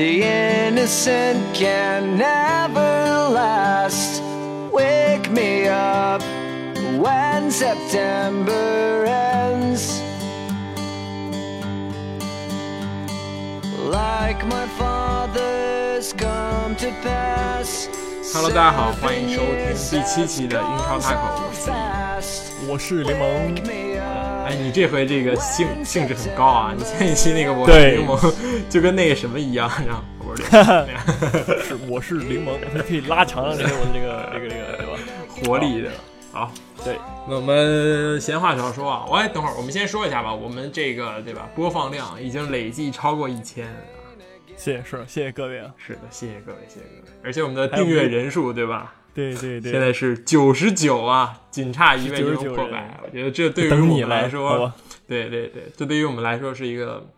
The innocent can never last. Wake me up when September ends. Like my father's come to pass. Hello，大家好，欢迎收听第七期的英超 Taco，我是李是我是柠檬， 哎，你这回这个兴兴致很高啊！你前一期那个我对是柠檬，就跟那个什么一样，然后我 是柠檬是我是柠檬，你可以拉长了这个我的这个这个这个对吧？活力的。好，对，那我们闲话少说啊，我哎，等会儿我们先说一下吧，我们这个对吧，播放量已经累计超过一千。谢谢是谢谢各位啊，是的，谢谢各位，谢谢各位。而且我们的订阅人数对吧，对对对，现在是九十九啊，仅差一位就能破百。我觉得这对于你我们来说吧，对对对，这对于我们来说是一个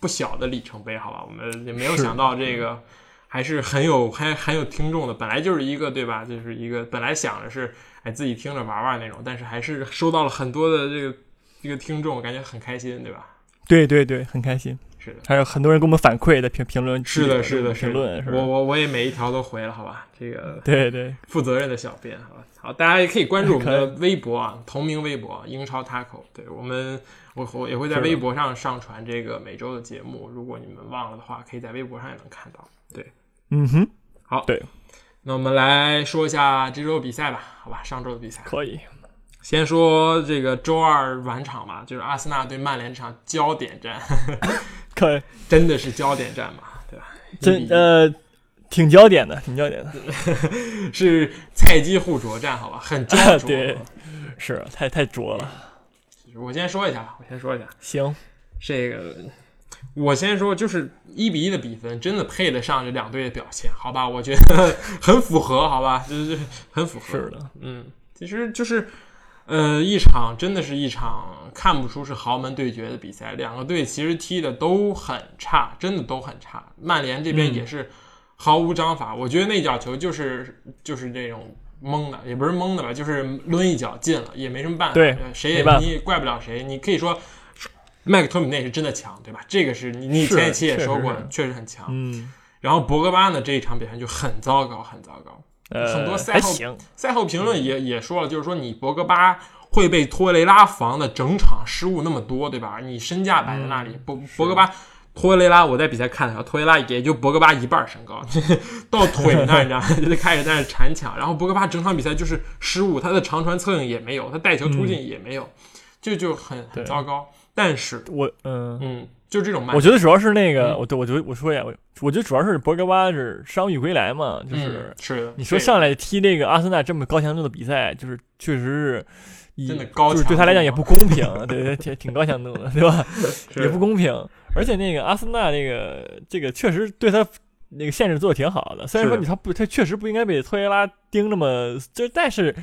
不小的里程碑，好吧？我们也没有想到这个还是很有还很有听众的。本来就是一个对吧？就是一个本来想的是哎自己听着玩玩那种，但是还是收到了很多的这个这个听众，感觉很开心，对吧？对对对，很开心，是的。还有很多人给我们反馈的评评论区，是的，是的，是的评论，是我我我也每一条都回了，好吧？这个对对，负责任的小编，好吧？好，大家也可以关注我们的微博啊，同名微博英超 Taco。对我们，我我也会在微博上上传这个每周的节目，如果你们忘了的话，可以在微博上也能看到。对，嗯哼，好，对，那我们来说一下这周的比赛吧，好吧？上周的比赛，可以，先说这个周二晚场吧，就是阿森纳对曼联这场焦点战，可，真的是焦点战嘛，对吧？真呃，挺焦点的，挺焦点的，是菜鸡互啄战，好吧？很焦灼。对是太太拙了，我先说一下吧，我先说一下。行，这个，我先说，就是一比一的比分，真的配得上这两队的表现，好吧？我觉得很符合，好吧？就是很符合。是的，嗯，其实就是，呃，一场真的是一场看不出是豪门对决的比赛，两个队其实踢的都很差，真的都很差。曼联这边嗯也是毫无章法，我觉得那脚球就是就是这种。蒙的也不是蒙的吧，就是抡一脚进了，也没什么办法。谁也你也怪不了谁。你可以说麦克托米内是真的强，对吧？这个是你你前一期也说过确实，确实很强。嗯，然后博格巴呢这一场表现就很糟糕，很糟糕。呃，很多赛后赛后评论也也说了，就是说你博格巴会被托雷拉防的整场失误那么多，对吧？你身价摆在那里，博博格巴。托雷拉，我在比赛看的时候，托雷拉也就博格巴一半身高，到腿那儿，你知道吗？就开始在那缠抢，然后博格巴整场比赛就是失误，他的长传策应也没有，他带球突进也没有，就就很很糟糕。但是，我嗯。嗯，就这种慢，我觉得主要是那个，嗯我对我觉得我说一下，我我觉得主要是博格巴是伤愈归来嘛，就嗯是是，你说上来踢那个阿森纳这么高强度的比赛，就是确实是以真的高就是对他来讲也不公平，对对，挺挺高强度的，对吧？也不公平。而且那个阿森纳那个这个确实对他那个限制做的挺好的，虽然说你他不他确实不应该被托雷拉盯那么，就但是。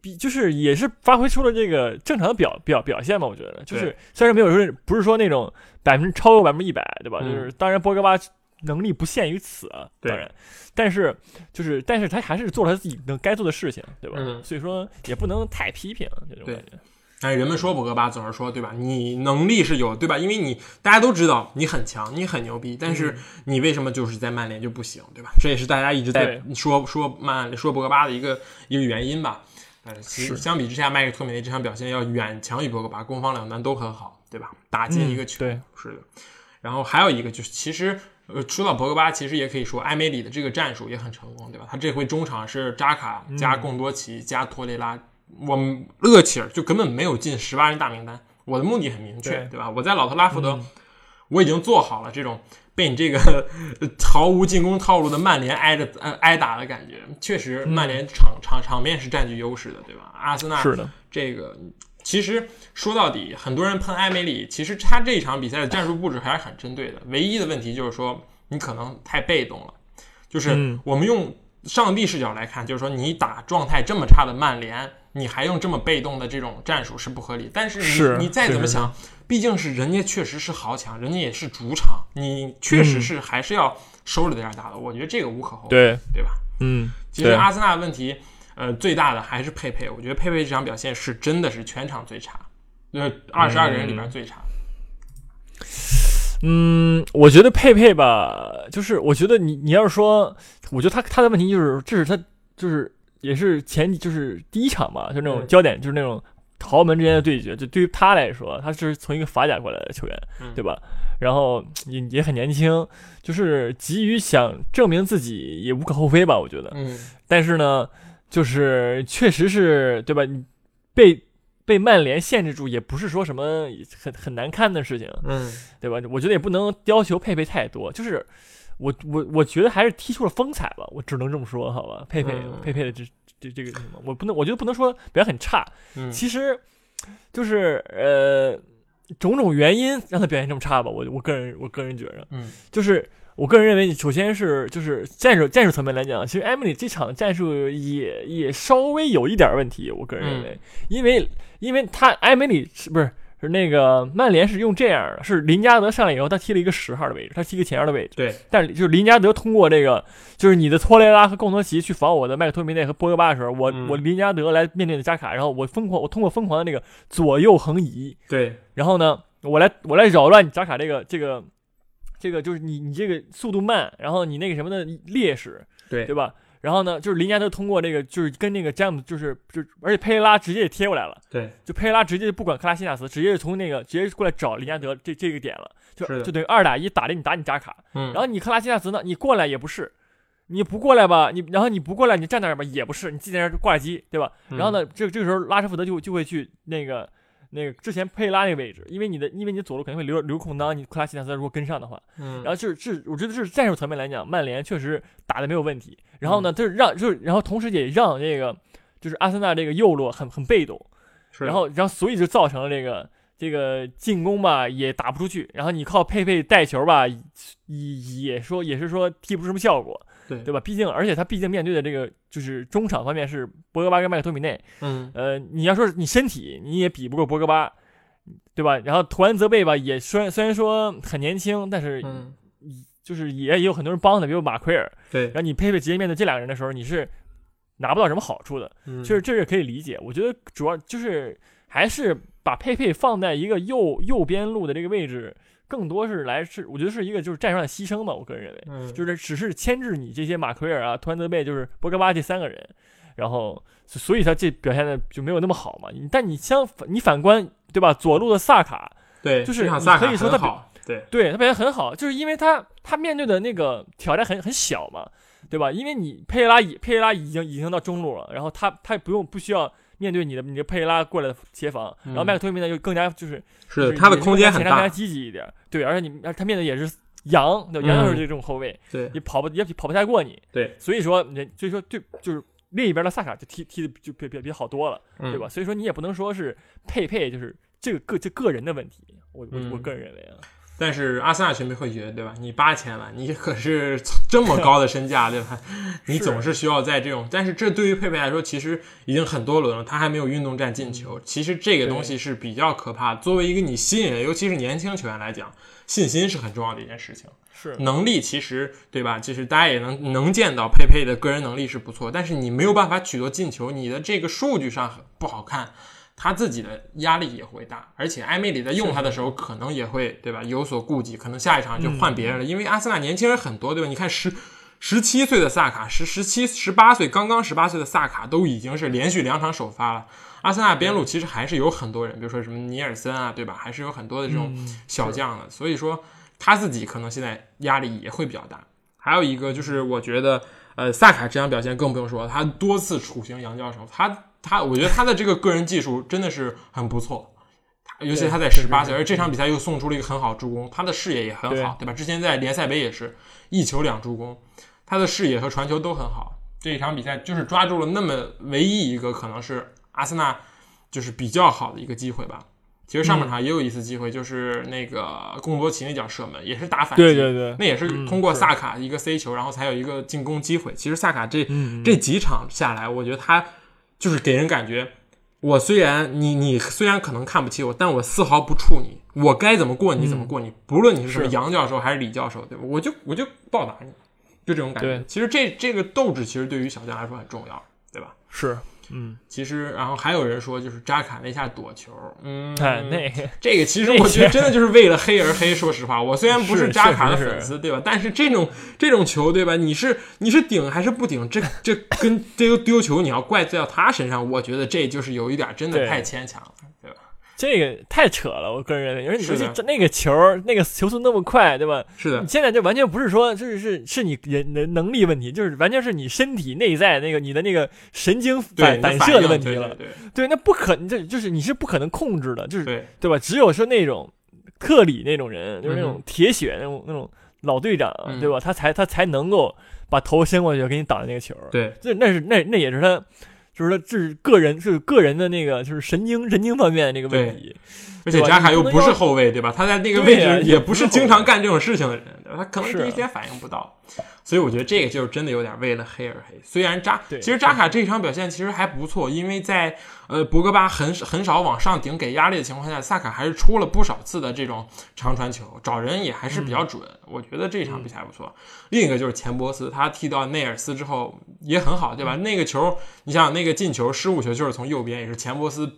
比就是也是发挥出了这个正常的表表表现嘛，我觉得就是虽然没有说不是说那种百分之超过百分之一百，对吧？嗯就是当然博格巴能力不限于此当然，但是就是但是他还是做了他自己能该做的事情，对吧？嗯所以说也不能太批评这种感觉。但是人们说博格巴总是说，对吧？你能力是有，对吧？因为你大家都知道你很强，你很牛逼，但是你为什么就是在曼联就不行，对吧？这也是大家一直在说说曼说博格巴的一个一个原因吧。呃，其实是相比之下，麦克托米内这场表现要远强于博格巴，攻防两端都很好，对吧？打进一个球，嗯对是的。然后还有一个就是，其实呃，说到博格巴，其实也可以说埃梅里的这个战术也很成功，对吧？他这回中场是扎卡加贡多齐加托雷拉，我们厄齐尔就根本没有进十八人大名单。我的目的很明确，对对吧？我在老特拉福德，嗯我已经做好了这种被你这个呃 毫无进攻套路的曼联挨着呃挨打的感觉。确实，曼联场场场面是占据优势的，对吧？阿森纳是的，这个其实说到底，很多人喷埃梅里，其实他这一场比赛的战术布置还是很针对的。唯一的问题就是说，你可能太被动了。就是嗯我们用上帝视角来看，就是说你打状态这么差的曼联，你还用这么被动的这种战术是不合理。但是你是你再怎么想，毕竟是人家确实是豪强，人家也是主场，你确实是还是要收着点打的。我觉得这个无可厚非，对，对吧？嗯，其实阿森纳问题，呃，最大的还是佩佩。我觉得佩佩这场表现是真的是全场最差，就是二十二个人里边最差。嗯，我觉得佩佩吧，就是我觉得你你要是说，我觉得他他的问题就是，这是他就是也是前就是第一场嘛，就那种嗯焦点，就是那种豪门之间的对决。就对于他来说，他是从一个法甲过来的球员，嗯对吧？然后也也很年轻，就是急于想证明自己也无可厚非吧，我觉得。嗯但是呢，就是确实是对吧？你被被曼联限制住，也不是说什么很很难看的事情。嗯对吧？我觉得也不能要求佩佩太多，就是我我我觉得还是踢出了风采吧，我只能这么说，好吧？佩佩、嗯。佩佩的这这这个什么，我不能，我觉得不能说表现很差，嗯，其实就是呃种种原因让他表现这么差吧，我我个人我个人觉着，嗯。就是我个人认为，首先是就是战术战术层面来讲，其实艾米丽这场战术也也稍微有一点问题，我个人认为，因为因为他艾米丽是不是是那个曼联是用这样的，是林加德上来以后，他踢了一个十号的位置，他踢一个前腰的位置，对，但是就是林加德通过这个，就是你的托雷拉和贡多齐去防我的麦克托米内和波格巴的时候，我、嗯我林加德来面对的扎卡，然后我疯狂我通过疯狂的那个左右横移，对，然后呢，我来我来扰乱你扎卡这个这个这个就是你你这个速度慢，然后你那个什么的劣势，对对吧？然后呢，就是林加德通过这个就是跟那个詹姆斯就是就而且佩雷拉直接也贴过来了，对，就佩雷拉直接就不管克拉西纳斯，直接就从那个直接过来找林加德这这个点了，就就等于二打一打的你打你扎卡，嗯，然后你克拉西纳斯呢，你过来也不是。你不过来吧，你然后你不过来，你站那儿吧，也不是，你自己在那儿挂机，对吧？嗯。然后呢，这这个时候拉什福德就就会去那个那个之前佩拉那个位置，因为你的因为你左路肯定会留留空当，你克拉西纳斯如果跟上的话，嗯，然后就是是我觉得是战术层面来讲，曼联确实打的没有问题。然后呢，就是让就是然后同时也让这个就是阿森纳这个右路很很被动，是然后然后所以就造成了这个这个进攻吧也打不出去，然后你靠佩佩带球吧也也说也是说踢不出什么效果，对对吧？毕竟而且他毕竟面对的这个就是中场方面是博格巴跟麦克托米内，嗯呃，你要说你身体你也比不过博格巴，对吧？然后图安泽贝吧也虽然虽然说很年轻，但是嗯，就是也也有很多人帮他，比如马奎尔。对然，后你佩佩直接面对这两个人的时候，你是拿不到什么好处的。嗯就是这是可以理解。我觉得主要就是还是把佩佩放在一个右右边路的这个位置，更多是来是我觉得是一个就是战术上的牺牲吧。我个人认为，嗯就是只是牵制你这些马奎尔啊、图安德贝，就是博格巴这三个人，然后所以他这表现的就没有那么好嘛。但你相反你反观对吧，左路的萨卡，对，就是可以说他很好，对，对他表现很好，就是因为他他面对的那个挑战很很小嘛，对吧？因为你佩雷拉已佩雷拉已经已经到中路了，然后他他不用不需要面对你的你的佩雷拉过来的协防，嗯。然后麦克托米呢又更加就是是，就他的空间很大。更加，积极一点，对，而且你他面对也是杨，对吧，杨又是这种后卫，对。也跑不也跑不太过你，对，所以说人所以说对就是。另一边的萨卡就踢踢的就比比比好多了，嗯。对吧？？所以说你也不能说是佩佩就是这个个这个人的问题，我我我嗯。个人认为啊，但是阿森纳球迷会觉得，对吧？你八千万，你可是这么高的身价，对吧？你总是需要在这种，但是这对于佩佩来说，其实已经很多轮了，他还没有运动战进球。其实这个东西是比较可怕的。作为一个你吸引人，尤其是年轻球员来讲，信心是很重要的一件事情。是能力其实对吧？就是大家也能能见到佩佩的个人能力是不错，但是你没有办法取得进球，你的这个数据上很不好看，他自己的压力也会大，而且埃梅里在用他的时候可能也会对吧有所顾忌，可能下一场就换别人了，因为阿森纳年轻人很多对吧？你看十。十七岁的萨卡，十十七、十八岁，刚刚十八岁的萨卡都已经是连续两场首发了。阿森纳边路其实还是有很多人，比如说什么尼尔森啊，对吧？还是有很多的这种嗯小将的，所以说他自己可能现在压力也会比较大。还有一个就是，我觉得，呃，萨卡这场表现更不用说，他多次处刑杨教授，他他，我觉得他的这个个人技术真的是很不错，尤其他在十八岁，而这场比赛又送出了一个很好助攻，他的视野也很好，对吧？之前在联赛杯也是一球两助攻，他的视野和传球都很好。这一场比赛就是抓住了那么唯一一个可能是阿森纳就是比较好的一个机会吧。其实上半场也有一次机会，就是那个贡多齐那脚射门，也是打反击，对对对，那也是嗯通过萨卡一个 C 球，然后才有一个进攻机会。其实萨卡这嗯这几场下来，我觉得他就是给人感觉，我虽然你你虽然可能看不起我，但我丝毫不怵你，我该怎么过你怎么过你，不论你是什么杨教授还是李教授，对吧？我就我就报答你，就这种感觉对。其实这这个斗志其实对于小将来说很重要，对吧？是嗯，其实，然后还有人说，就是扎卡那下躲球，嗯，哎，那个这个其实我觉得真的就是为了黑而黑。说实话，我虽然不是扎卡的粉丝，对吧？但是这种这种球，对吧？你是你是顶还是不顶？这这跟丢丢球你要怪罪到他身上，我觉得这就是有一点真的太牵强了？这个太扯了，我个人认为，而且是的尤其这那个球，那个球速那么快，对吧？是的你，现在这完全不是说，就是是是你人能能力问题，就是完全是你身体内在那个你的那个神经反反射的问题了。对对对，那不可，这就是你是不可能控制的，就是对对吧？只有说那种特里那种人，就是那嗯种铁血那种那种老队长，嗯对吧？他才他才能够把头伸过去给你挡那个球。对这那是那那也是他，就是说这是个人是个人的那个就是神经神经方面的那个问题。而且扎卡又不是后卫，对吧？他在那个位置也不是经常干这种事情的人，对吧？他可能第一时间反应不到，所以我觉得这个就是真的有点为了黑而黑。虽然扎，其实扎卡这一场表现其实还不错，因为在呃博格巴很很少往上顶给压力的情况下，萨卡还是出了不少次的这种长传球，找人也还是比较准。我觉得这场比赛还不错。另一个就是钱伯斯，他踢到内尔斯之后也很好，对吧？那个球，你想想那个进球失误球就是从右边，也是钱伯斯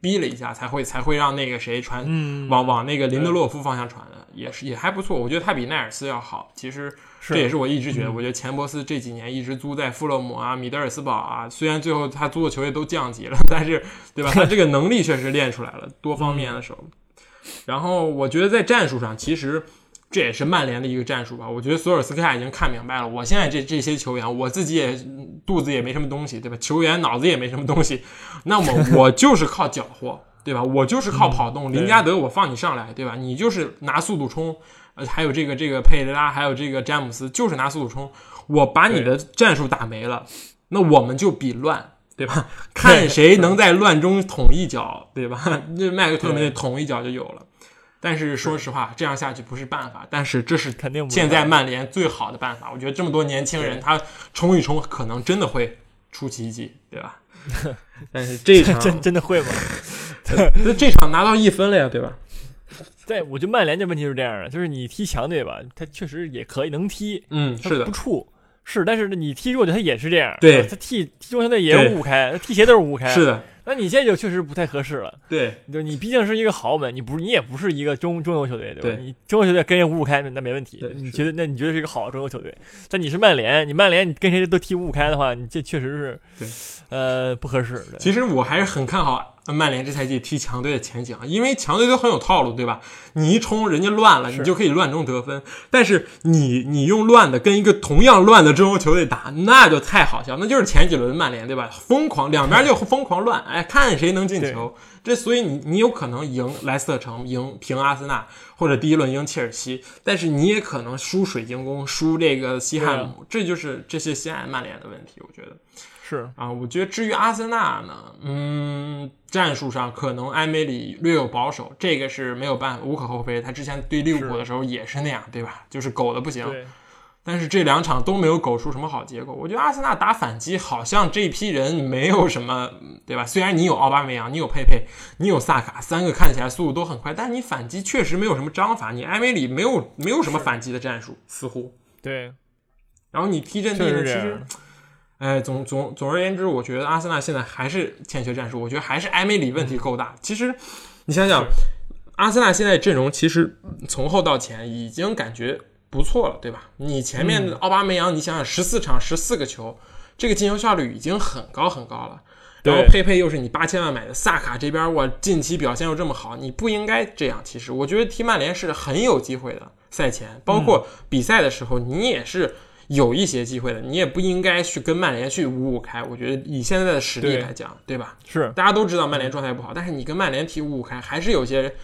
逼了一下才会才会让那个谁传嗯，往往那个林德洛夫方向传的，也是也还不错。我觉得他比内尔斯要好。其实是这也是我一直觉得，嗯我觉得钱伯斯这几年一直租在富勒姆啊、米德尔斯堡啊，虽然最后他租的球队都降级了，但是对吧？他这个能力确实练出来了，多方面的手。然后我觉得在战术上，其实。这也是曼联的一个战术吧，我觉得索尔斯克亚已经看明白了。我现在这这些球员，我自己也嗯肚子也没什么东西，对吧？球员脑子也没什么东西，那么我 就是靠搅和，对吧？我就是靠跑动。对林加德我放你上来，对吧？你就是拿速度冲，呃，还有这个这个佩雷拉，还有这个詹姆斯，就是拿速度冲。我把你的战术打没了，那我们就比乱，对吧？看谁能在乱中捅一脚，对吧？那麦克特梅捅一脚就有了。但是说实话，这样下去不是办法。但是这是肯定现在曼联最好的办法。我觉得这么多年轻人，他冲一冲，可能真的会出奇迹，对吧？但是这一场真真的会吗？那这场拿到一分了呀，对吧？对，我觉得曼联这问题是这样的，就是你踢强队吧，他确实也可以能踢，嗯，是的他不，怵。是，但是你踢弱队他也是这样，对他踢踢中强队也是五五开，他踢鞋都是五五开，是。的，那你这就确实不太合适了，对，就你毕竟是一个豪门，你不是你也不是一个中中游球队，对吧？对你中游球队跟人五五开那那没问题你觉得那你觉得是一个好的中游球队，但你是曼联，你曼联你跟谁都踢五五开的话，你这确实是对，呃不合适的。其实我还是很看好曼联这赛季踢强队的前景，因为强队都很有套路，对吧？你一冲人家乱了，你就可以乱中得分。但是你你用乱的跟一个同样乱的中游球队打，那就太好笑，那就是前几轮曼联，对吧？疯狂两边就疯狂乱，哎，看谁能进球。这所以你你有可能赢莱斯特城，赢平阿森纳，或者第一轮赢切尔西，但是你也可能输水晶宫，输这个西汉姆，这就是这些西汉曼联的问题，我觉得。是啊，我觉得至于阿森纳呢，嗯，战术上可能埃梅里略有保守，这个是没有办法，无可厚非。他之前对利物浦的时候也是那样，对吧？就是狗的不行。对，但是这两场都没有狗出什么好结果。我觉得阿森纳打反击好像这批人没有什么，对吧？虽然你有奥巴梅扬，你有佩佩，你有萨卡，三个看起来速度都很快，但是你反击确实没有什么章法。你埃梅里没有没有什么反击的战术，似乎。对，然后你踢阵地呢，其实。哎，总总总而言之，我觉得阿森纳现在还是欠缺战术，我觉得还是埃梅里问题够大。其实你想想，阿森纳现在阵容其实从后到前已经感觉不错了，对吧？你前面的奥巴梅扬，你想想十四场十四个球，这个进球效率已经很高很高了。然后佩佩又是你八千万买的，萨卡这边我近期表现又这么好，你不应该这样。其实我觉得踢曼联是很有机会的，赛前包括比赛的时候，你也是有一些机会的，你也不应该去跟曼联去五五开。我觉得以现在的实力来讲，对吧？是大家都知道曼联状态不好，但是你跟曼联踢五五开，还是有些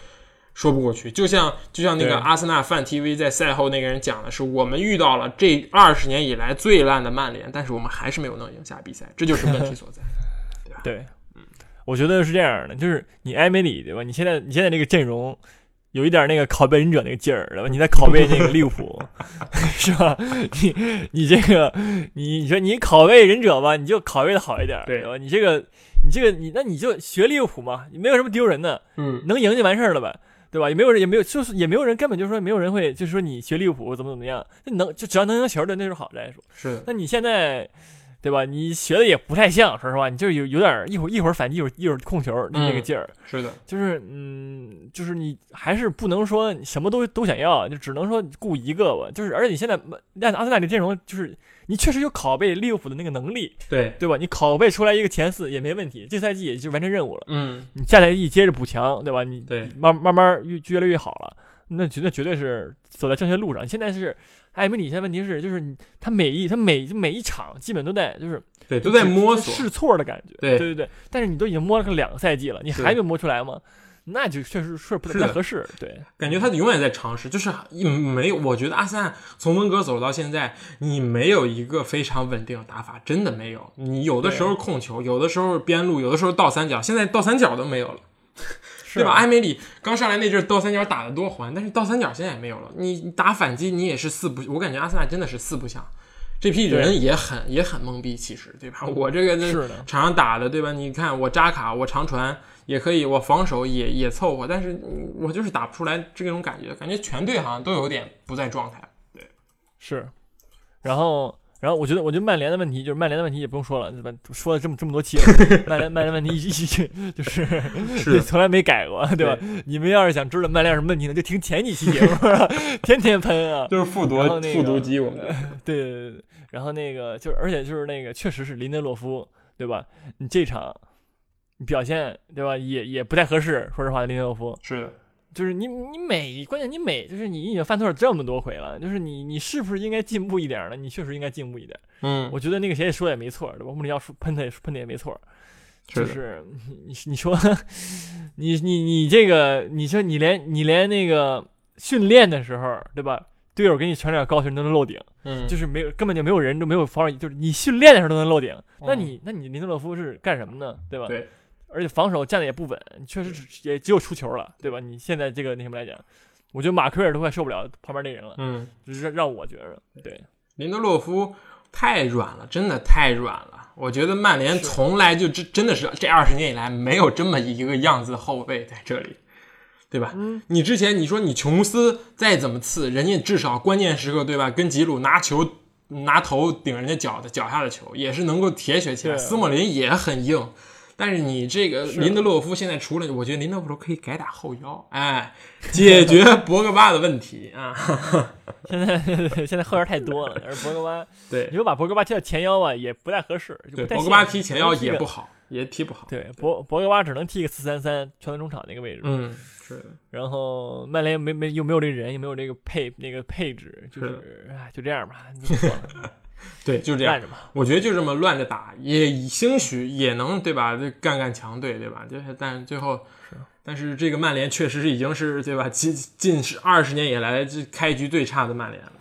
说不过去。就像就像那个阿森纳范 TV 在赛后那个人讲的是，我们遇到了这二十年以来最烂的曼联，但是我们还是没有能赢下比赛，这就是问题所在。对，对，嗯我觉得是这样的，就是你埃梅里对吧？你现在你现在这个阵容有一点那个拷贝忍者那个劲儿，对吧？你在拷贝那个利物浦，是吧？你你这个你你说你拷贝忍者吧，你就拷贝的好一点，对对吧？你这个你这个你那你就学利物浦嘛，你没有什么丢人的，嗯，能赢就完事儿了呗。对吧？也没有人，也没有，就是也没有人，根本就说没有人会，就是说你学利物浦怎么怎么样，那能就只要能赢球的那是好战术。是，那你现在对吧？你学的也不太像，说实话，你就是有有点儿一会儿一会儿反击，一会儿一会儿控球那那个嗯劲儿，是的，就是嗯，就是你还是不能说什么都都想要，就只能说顾一个吧。就是而且你现在按阿森纳这阵容，就是你确实有拷贝利物浦的那个能力，对，对吧？你拷贝出来一个前四也没问题，这赛季也就完成任务了。嗯，你下赛季接着补强，对吧？你对慢慢慢越越来越好了，那绝对绝对是走在正确路上。现在是埃梅里，现在问题是就是你他每一他每每一场基本都在就是对，都在摸索，试错的感觉，对对对对。但是你都已经摸了个两个赛季了，你还没摸出来吗？那就确实是不太合适，对。感觉他永远在尝试，就是一没有。我觉得阿森纳从温格走到现在，你没有一个非常稳定的打法，真的没有。你有的时候控球，有的时候边路，有的时候倒三角，现在倒三角都没有了，对吧？埃梅里刚上来那阵儿倒三角打得多欢，但是倒三角现在也没有了。你你打反击，你也是四不，我感觉阿森纳真的是四不像。这批人也很也很懵逼，其实对吧？我这个是场上打的对吧？你看我扎卡，我长传也可以，我防守也也凑合，但是嗯我就是打不出来这种感觉，感觉全队好像都有点不在状态。对是，然后然后我觉得我觉得曼联的问题就是曼联的问题也不用说了？说了这么这么多期了，曼联曼联问题一 直就是是从来没改过，对吧？你们要是想知道曼联有什么问题呢，就听前几期节目，天天喷啊。就是复读复读机，我们对对对对，然后那个就是，而且就是那个，确实是林德洛夫，对吧？你这场你表现，对吧？也也不太合适，说实话，林德洛夫是的，就是你你每关键你每就是你已经犯错了这么多回了，就是你你是不是应该进步一点呢？你确实应该进步一点。嗯，我觉得那个谁也说的也没错，对吧？穆里要说喷他也喷的也没错，就是你你说你你你这个你说你连你连那个训练的时候，对吧？队友给你传点高球你都能漏顶，嗯，就是没有根本就没有人就没有防守，就是你训练的时候都能漏顶，那嗯你那你林德洛夫是干什么呢？对吧？对，而且防守站的也不稳，确实也只有出球了，对吧？你现在这个那什么来讲，我觉得马奎尔都快受不了旁边那人了，嗯，就是让我觉着，对，林德洛夫太软了，真的太软了。我觉得曼联从来就真真的是这二十年以来没有这么一个样子的后卫在这里，对吧？嗯，你之前你说你琼斯再怎么次，人家至少关键时刻对吧，跟吉鲁拿球拿头顶人家脚的脚下的球，也是能够铁血起来。斯莫林也很硬。但是你这个林德洛夫现在除了，我觉得林德洛夫可以改打后腰，哎，解决博格巴的问题啊。现在 现在后腰太多了，而博格巴，对。你说把博格巴踢到前腰吧，也不太合适，对，博格巴踢前腰也不好，也踢不好。对，博博格巴只能踢个四三三传到中场那个位置，嗯，是。的，然后曼联没没又没有这个人，又没有这个配那个配置，就是。是哎就这样吧，就错了 对，就这样。我觉得就这么乱着打，也兴许也能对吧？这干干强队对吧？就是但最后，但是这个曼联确实是已经是对吧？近近是二十年以来这开局最差的曼联了，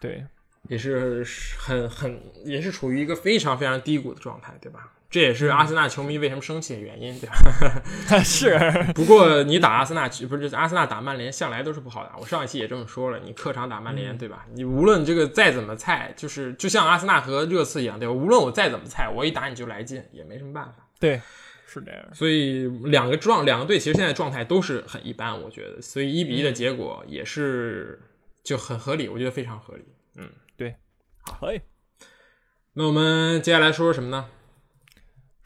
对，也是很很也是处于一个非常非常低谷的状态，对吧？这也是阿森纳球迷为什么生气的原因，对吧？是，不过你打阿森纳不是阿森纳打曼联，向来都是不好打。我上一期也这么说了，你客场打曼联，对吧？你无论这个再怎么菜，就是就像阿森纳和热刺一样，对吧？无论我再怎么菜，我一打你就来劲，也没什么办法。对，是这样。所以两个状两个队其实现在状态都是很一般，我觉得，所以一比一的结果也是就很合理，我觉得非常合理。嗯，对可以那我们接下来说说什么呢？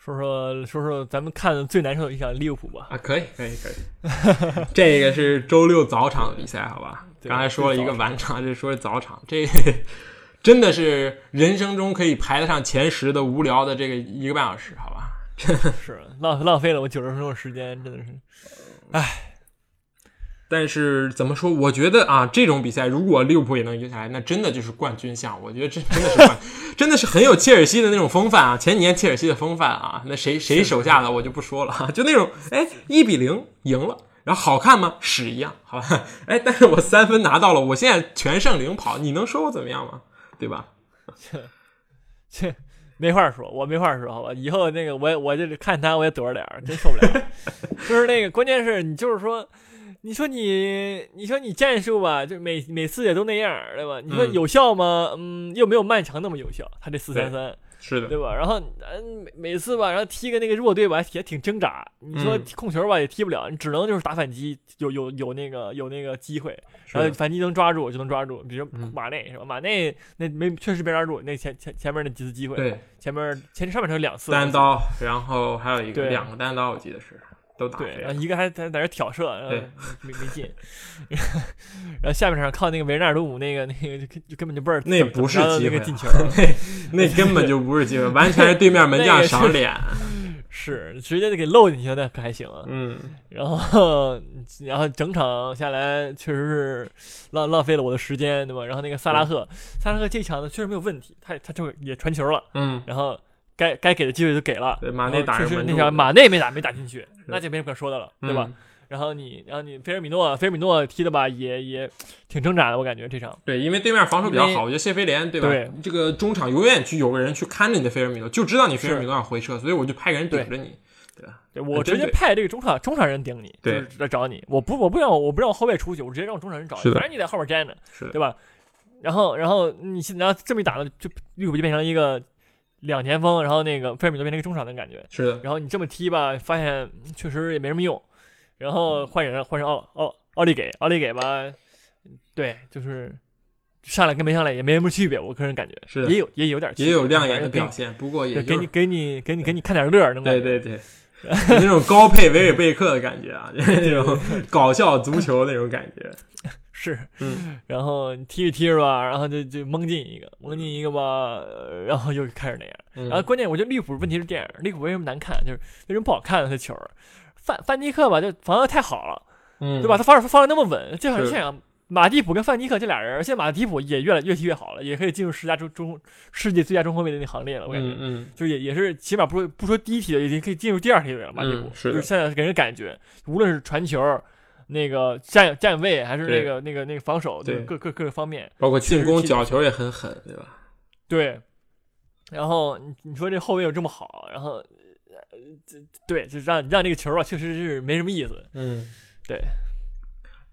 说说说说咱们看的最难受的一场利物浦吧。啊，可以，可以，可以。这个是周六早场的比赛，好吧？刚才说了一个晚场，这说是早场，这 真的是人生中可以排得上前十的无聊的这个一个半小时，好吧？是浪浪费了我九十分钟时间，真的是。但是怎么说？我觉得啊，这种比赛如果利物浦也能赢下来，那真的就是冠军相。我觉得这真的是冠，真的是很有切尔西的那种风范啊！前几年切尔西的风范啊，那谁 谁手下的我就不说了啊，就那种 哎一比零赢了，然后好看吗？屎一样，好吧？哎，但是我三分拿到了，我现在全胜领跑，你能说我怎么样吗？对吧？这没话说，我没话说，好吧？以后那个我我就是看他我也躲着点儿，真受不了。就是那个关键是你就是说，你说你，你说你战术吧，就每每次也都那样，对吧？你说嗯有效吗？嗯，又没有曼城那么有效，他这四三三，是的，对吧？然后，嗯，每每次吧，然后踢个那个弱队吧，也挺挣扎。你说嗯控球吧，也踢不了，你只能就是打反击，有有有那个有那个机会，然后反击能抓住就能抓住。比如嗯马内是吧？马内那没确实没抓住，那前前前面那几次机会，对，前面前上半场有两次单。刀，然后还有一个对两个单刀，我记得是都打对，然后一个还在在那挑射，然后对没没进，然后下半场靠那个维纳尔杜姆那个那个就就根本就不是那不是机会个进球，那那根本就不是机会，完全是对面门将赏脸。是直接就给漏进去，那可还行啊。嗯，然后，然后整场下来确实是浪浪费了我的时间，对吧？然后那个萨拉赫，萨拉赫这场呢确实没有问题，他他就也传球了，嗯，然后该该给的机会就给了。对马内打确实那场马内没打没打进去，那就没什么可说的了，对吧？嗯？然后你，然后你菲尔米诺，菲尔米诺踢的吧，也也挺挣扎的，我感觉这场。对，因为对面防守比较好，我觉得谢菲联对吧？对这个中场永远去有个人去看着你的菲尔米诺，就知道你菲尔米诺要回撤，所以我就派个人顶着你。对我直接派这个中场中场人顶你，对就是来找你。我不我不让我不让后卫出去，我直接让中场人找你，反正你在后面站着，是对吧？然后然后你现然后这么一打呢，就利物浦就变成一个两前锋，然后那个菲尔米诺变成一个中场的感觉。是的，然后你这么踢吧，发现确实也没什么用。然后换人换成奥奥奥利给，奥利给吧，对，就是上来跟没上来也没什么区别，我个人感觉是的也有也有点区别也有亮眼的表现，不过也，就是给你给你给你给你看点乐儿，那种感觉。对对对，那种高配维尔贝克的感觉啊，就 是那种搞笑足球那种感觉。是，嗯，然后你踢着踢着吧，然后就就蒙进一个，蒙进一个吧，呃然后又开始那样。嗯然后关键我觉得利物浦问题是这样，利物浦为什么难看，就是为什么不好看呢？他球儿，范范迪克吧，就防的太好了，嗯，对吧？？他防守防的那么稳，就好像这样。马蒂普跟范迪克这俩人，现在马蒂普也越来越踢越好了，也可以进入十佳中中世界最佳中后卫的那行列了。我感觉，嗯嗯，就也也是起码不说不说第一梯队，已经可以进入第二梯队了。马蒂普、嗯是就是现在给人感觉，无论是传球、那个站站位，还是那个那个那个防守，对各各各个方面，包括进攻角球也很狠，对吧？对。然后你你说这后卫又这么好，然后呃这对，就让让这个球啊，确实是没什么意思。嗯，对。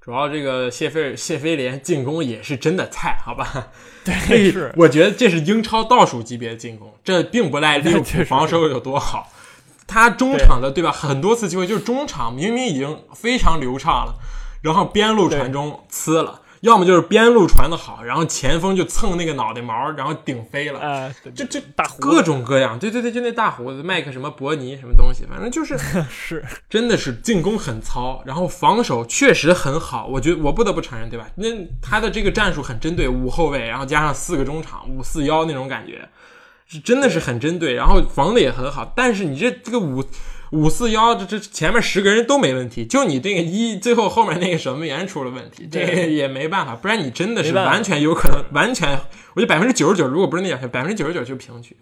主要这个谢菲尔谢菲联进攻也是真的菜，好吧？对，是我觉得这是英超倒数级别的进攻，这并不赖 利物浦防守有多好。他中场的对吧？很多次机会就是中场明明已经非常流畅了，然后边路传中呲了，要么就是边路传的好，然后前锋就蹭那个脑袋毛，然后顶飞了。啊，对这这大胡子各种各样，对对对，就那大胡子麦克什么伯尼什么东西，反正就是 是真的是进攻很糙，然后防守确实很好，我觉得我不得不承认，对吧？那他的这个战术很针对五后卫，然后加上四个中场，五四幺那种感觉，是真的是很针对，然后防的也很好。但是你这这个五五四幺，这这这前面十个人都没问题，就你这个一最后后面那个守门员出了问题，这个也没办法，不然你真的是完全有可能，完全我觉得百分之九十九，如果不是那样，百分之九十九就平局。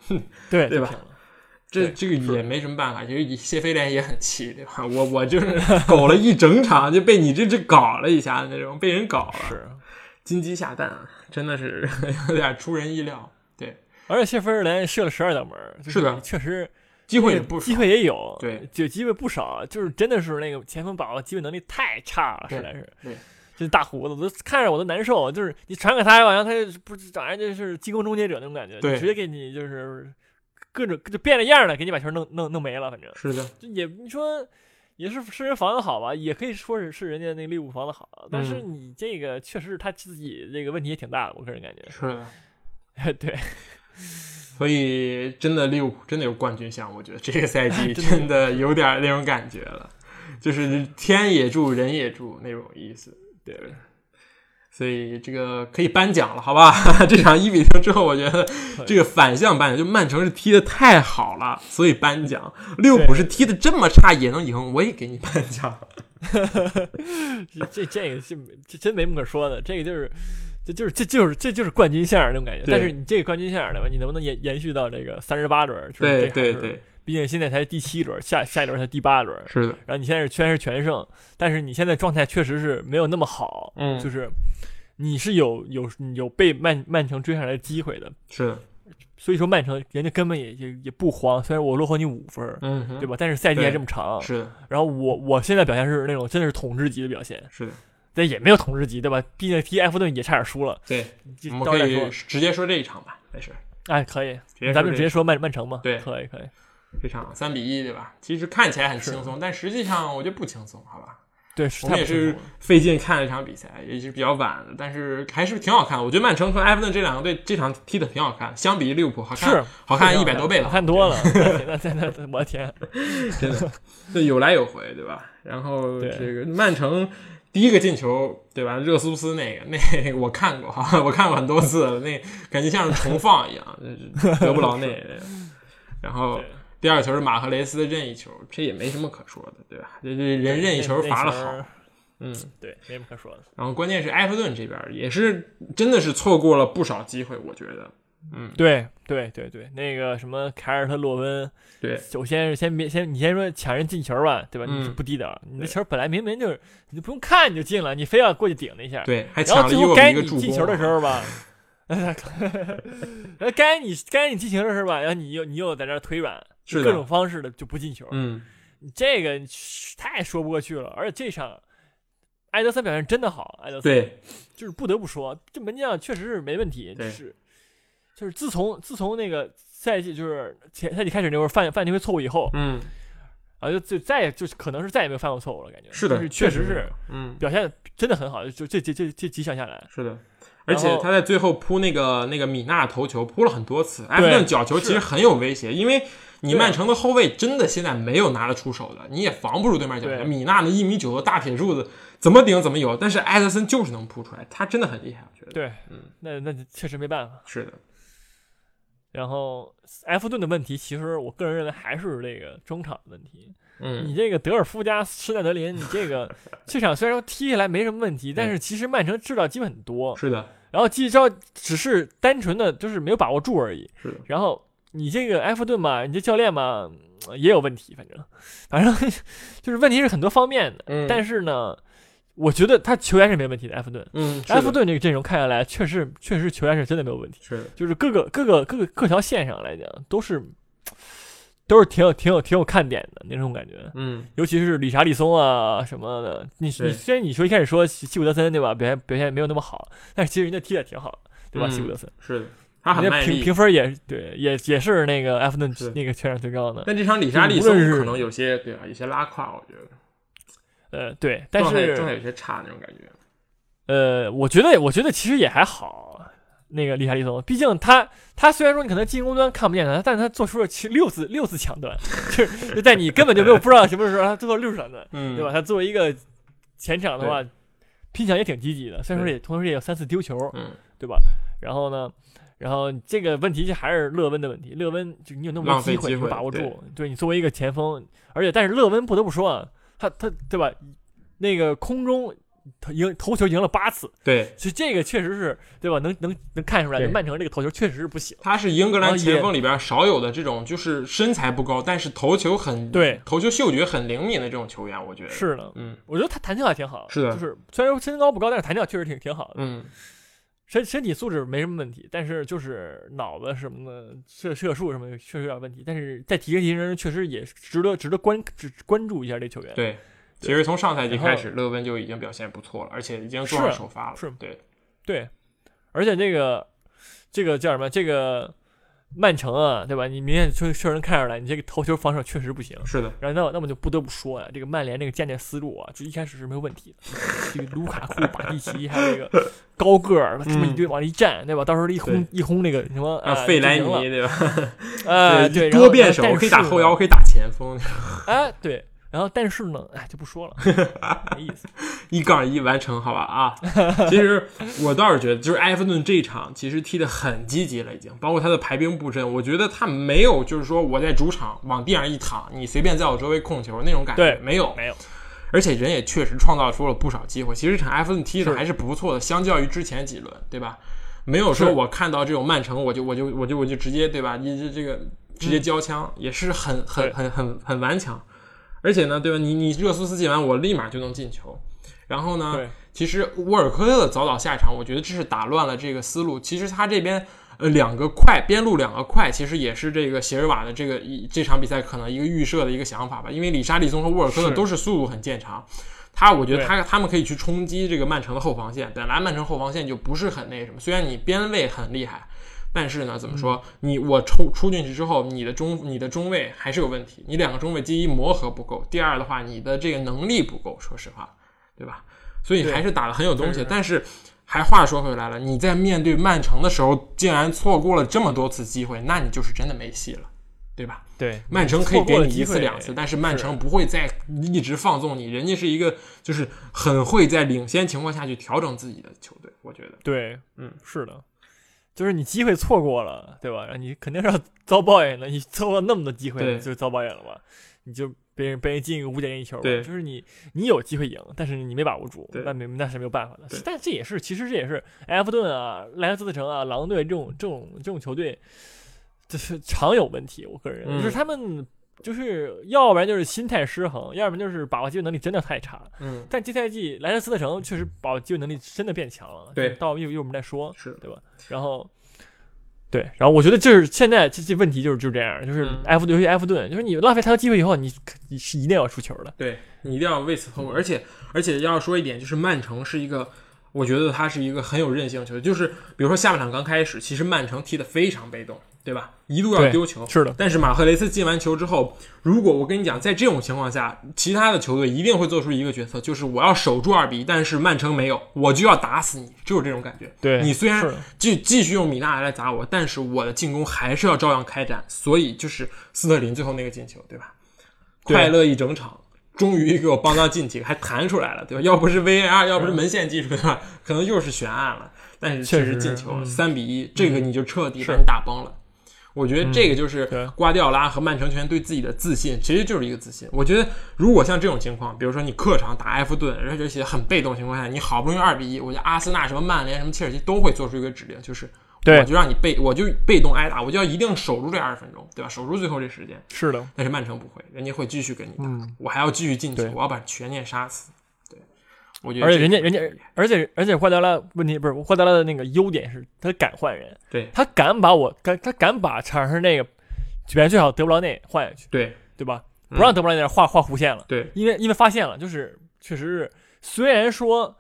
对对吧这这个也没什么办法，其实谢飞联也很气，对吧？我我就是搞了一整场，就被你这这搞了一下那种，被人搞了，是。金鸡下蛋，啊真的是 有点出人意料。对，而且谢菲尔连射了十二道门是的确实机会也不少机会也有，对，就机会不少，就是真的是那个前锋把握机会能力太差了，实在是。对，这大胡子，我都看着我都难受。就是你传给他吧，然后他就不是长人就是进攻终结者那种感觉，对直接给你就是各种就变了样了，给你把球弄弄弄没了，反正是的，就也你说。也是是人防的好吧，也可以说是是人家那个利物浦防的好，但是嗯你这个确实是他自己这个问题也挺大的，我个人感觉。是的。对，所以真的利物浦真的有冠军相，我觉得这个赛季 真的有点那种感觉了，就是天也助人也助那种意思。对，所以这个可以颁奖了，好吧？这场一比零之后，我觉得这个反向颁奖，就曼城是踢的太好了，所以颁奖；利物浦是踢的这么差也能赢，我也给你颁奖。这这这个是这真没什么可说的，这个就是。这就是这就是这就是冠军相那种感觉，但是你这个冠军相对吧？你能不能延延续到这个三十八轮？就是对对对，毕竟现在才第七轮，下下一轮才第八轮，是的，然后你现在是全是全胜，但是你现在状态确实是没有那么好，嗯。就是你是有有有被曼曼城追上来的机会的，是的，所以说曼城人家根本也也也不慌，虽然我落后你五分儿，嗯，对吧？但是赛季还这么长，是的，然后我我现在表现是那种真的是统治级的表现，是的，但也没有统治级，对吧？毕竟踢埃弗顿也差点输了，对，我们可以。直接说这一场吧，没事。哎，可以，咱们直接说曼曼城吧。对可以可以。这场三比一，对吧？其实看起来很轻松，但实际上我觉得不轻松，好吧？对，是我们也是费劲看了一场比赛，也是比较晚的，但是还是挺好看的。我觉得曼城和埃弗顿这两个队这场踢的挺好看，相比利物浦好看，是好看一百多倍了，好看多了。那那那那，我的天，真的，就有来有回，对吧？然后这个曼城第一个进球，对吧？热苏斯那个，那个我看过哈，我看过很多次了，那感觉像是重放一样，就是德布劳内。然后第二球是马赫雷斯的任意球，这也没什么可说的，对吧？这这人任意球罚的好，，嗯。对，没什么可说的。然后关键是埃弗顿这边也是真的是错过了不少机会，我觉得，嗯，对对对对，那个什么凯尔特洛温，对，首先是先别先你先说抢人进球吧，对吧？嗯你是不低点，你的球本来明明就是你就不用看你就进了，你非要过去顶了一下，对，还然后抢了伊沃最后该你进球的时候吧，然 后该你该你进球的时候吧，然后你又你又在那儿腿软，是各种方式的就不进球，嗯，你这个太说不过去了。而且这场埃德森表现真的好，埃德森对，就是不得不说，这门将确实是没问题，对是就是自从自从那个赛季就是前赛季开始那会儿犯犯那回错误以后，嗯，啊就就再也就可能是再也没有犯过错误了，感觉是的，就是确实是嗯，表现真的很好，就这这这这几场下来，是的。而且他在最后扑那个那个米纳头球扑了很多次，埃弗对顿角球其实很有威胁，因为你曼城的后卫真的现在没有拿得出手的，你也防不住对面角球。米纳那一米九的大铁柱子怎么顶怎么有，但是埃德森就是能扑出来，他真的很厉害，我觉得。对，嗯，那那确实没办法。是的，然后埃弗顿的问题，其实我个人认为还是这个中场的问题。嗯，你这个德尔夫加施耐德林，你这个 这场虽然说踢下来没什么问题，但是其实曼城制造机会很多，是的，然后技招只是单纯的就是没有把握住而已。是的，然后你这个埃弗顿嘛，你这教练嘛嗯也有问题，反正反正 就是问题是很多方面的。嗯但是呢，我觉得他球员是没问题的。埃弗顿，嗯，埃弗顿这个阵容看下来，确实确实球员是真的没有问题，是。的，就是各个各个各个各条线上来讲都是都是挺有挺有挺有看点的那种感觉。嗯，尤其是理查利松啊什么的，你你虽然你说一开始说西西古德森对吧，表现表现没有那么好，但是其实人家踢的挺好的，对吧？嗯西古德森，是的，他很卖力。人家评评分也对，也也是那个埃弗顿那个全场最高的，但这场里沙利松可能有些对啊，有些拉胯，我觉得呃对，但是状态有些差那种感觉。呃，我觉得我觉得其实也还好，那个理查利松，毕竟他他虽然说你可能进攻端看不见他，但是他做出了七六次六次抢断，就是就在你根本就没有不知道什么时候他做了六次抢断，嗯，对吧？？他作为一个前场的话，拼抢也挺积极的，虽然说也同时也有三次丢球，嗯，对吧？然后呢，然后这个问题就还是勒温的问题，勒温就你有那么多机会，把握住，对你作为一个前锋，而且但是勒温不得不说啊，他他对吧？那个空中他赢头球赢了八次，对，所以这个确实是对吧？能能能看出来，曼城这个头球确实是不行。他是英格兰前锋里边少有的这种，就是身材不高，但是头球很对，头球嗅觉很灵敏的这种球员，我觉得是的，嗯我觉得他弹跳还挺好，是的就是虽然说身高不高，但是弹跳确实挺挺好的。嗯，身身体素质没什么问题，但是就是脑子什么的射射术什么的确实有点问题，但是在提升提升确实也值得值得关值关注一下这球员。对。其实从上赛季开始，勒温就已经表现不错了，而且已经做上首发了。是对，对，而且这个这个叫什么？这个曼城啊，对吧？你明显确确实能看出来，你这个头球防守确实不行。是的，然后那那么就不得不说呀、这个曼联这个战略思路啊，就一开始是没有问题的。这个卢卡库、巴蒂奇还有这个高个儿，这么一堆往里一站，对吧？到时候一轰一轰那个什么啊，啊，费莱尼对吧？啊，对，然后多变手我，可以打后腰，可以打前锋，哎，对，然后但是呢，哎，就不说了，没意思。一杠一完成，好吧啊。其实我倒是觉得，就是埃弗顿这一场其实踢得很积极了，已经，包括他的排兵布阵，我觉得他没有就是说我在主场往地上一躺，你随便在我周围控球那种感觉，对没有。没有，而且人也确实创造出了不少机会。其实这场埃弗顿踢的还是不错的，相较于之前几轮，对吧？没有说我看到这种曼城，我就我就我就我就直接对吧？你这这个直接交枪，也是很很很很很顽强。而且呢，对吧？你你热苏斯进完，我立马就能进球。然后呢，其实沃尔科特的早早下场，我觉得这是打乱了这个思路。其实他这边呃两个快边路两个快，其实也是这个席尔瓦的这个一这场比赛可能一个预设的一个想法吧，因为里沙利松和沃尔科特都是速度很见长。他我觉得他他们可以去冲击这个曼城的后防线，本来曼城后防线就不是很那什么，虽然你边位很厉害，但是呢，怎么说？你我抽出进去之后，你的中你的中卫还是有问题。你两个中卫，第一磨合不够，第二的话，你的这个能力不够。说实话，对吧？所以还是打的很有东西。但是还话说回来了，你在面对曼城的时候，竟然错过了这么多次机会，那你就是真的没戏了，对吧？对，曼城可以给你一次两次，但是曼城不会再一直放纵你，人家是一个就是很会在领先情况下去调整自己的球队，我觉得。对，嗯，是的，就是你机会错过了，对吧？你肯定是要遭报应的。你错过那么多机会，对就遭报应了嘛？你就被人被人进一个五点一球，对就是你你有机会赢，但是你没把握住，那没那是没有办法的。但这也是其实这也是埃弗顿啊、莱斯特城啊、狼队这种这种这种球队，就是常有问题。我个人就是他们。就是要不然就是心态失衡，要不然就是把握机会能力真的太差。嗯，但这赛季莱斯特城确实把握机会能力真的变强了，对到一会儿一会儿我们再说。是的。对吧？然后，对，然后我觉得就是现在这这问题就是就是这样，就是嗯埃弗顿，尤其埃弗顿，就是你浪费太多机会以后，你你是一定要出球的。对你一定要为此后悔，而且而且要说一点，就是曼城是一个，我觉得他是一个很有韧性球队。就是比如说下半场刚开始，其实曼城踢得非常被动，对吧？一度要丢球，是的，但是马赫雷斯进完球之后，如果我跟你讲，在这种情况下，其他的球队一定会做出一个决策，就是我要守住二比一，但是曼城没有，我就要打死你，就是这种感觉。对你虽然继继续用米纳来砸我，但是我的进攻还是要照样开展。所以就是斯特林最后那个进球，对吧？对快乐一整场，终于给我帮到进体，还弹出来了，对吧？要不是 VAR，要不是门线技术？可能又是悬案了。但是确实进球，嗯三比一，这个你就彻底是把你打崩了。我觉得这个就是瓜迪奥拉和曼城球员对自己的自信，其实就是一个自信。我觉得如果像这种情况，比如说你客场打埃弗顿，而且很被动情况下，你好不容易二比一，我觉得阿森纳、什么曼联、什么切尔西都会做出一个指令，就是我就让你被，我就被动挨打，我就要一定守住这二十分钟，对吧？守住最后这时间。是的，但是曼城不会，人家会继续跟你打，嗯我还要继续进球，我要把悬念杀死。对，我觉得而且人家人家，而且而且瓜迪奥拉问题不是瓜迪奥拉的那个优点是他敢换人，对他敢把我敢他敢把场上那个表现最好德布劳内换下去，对对吧？嗯不让德布劳内画画弧线了。对因为因为发现了，就是确实是，虽然说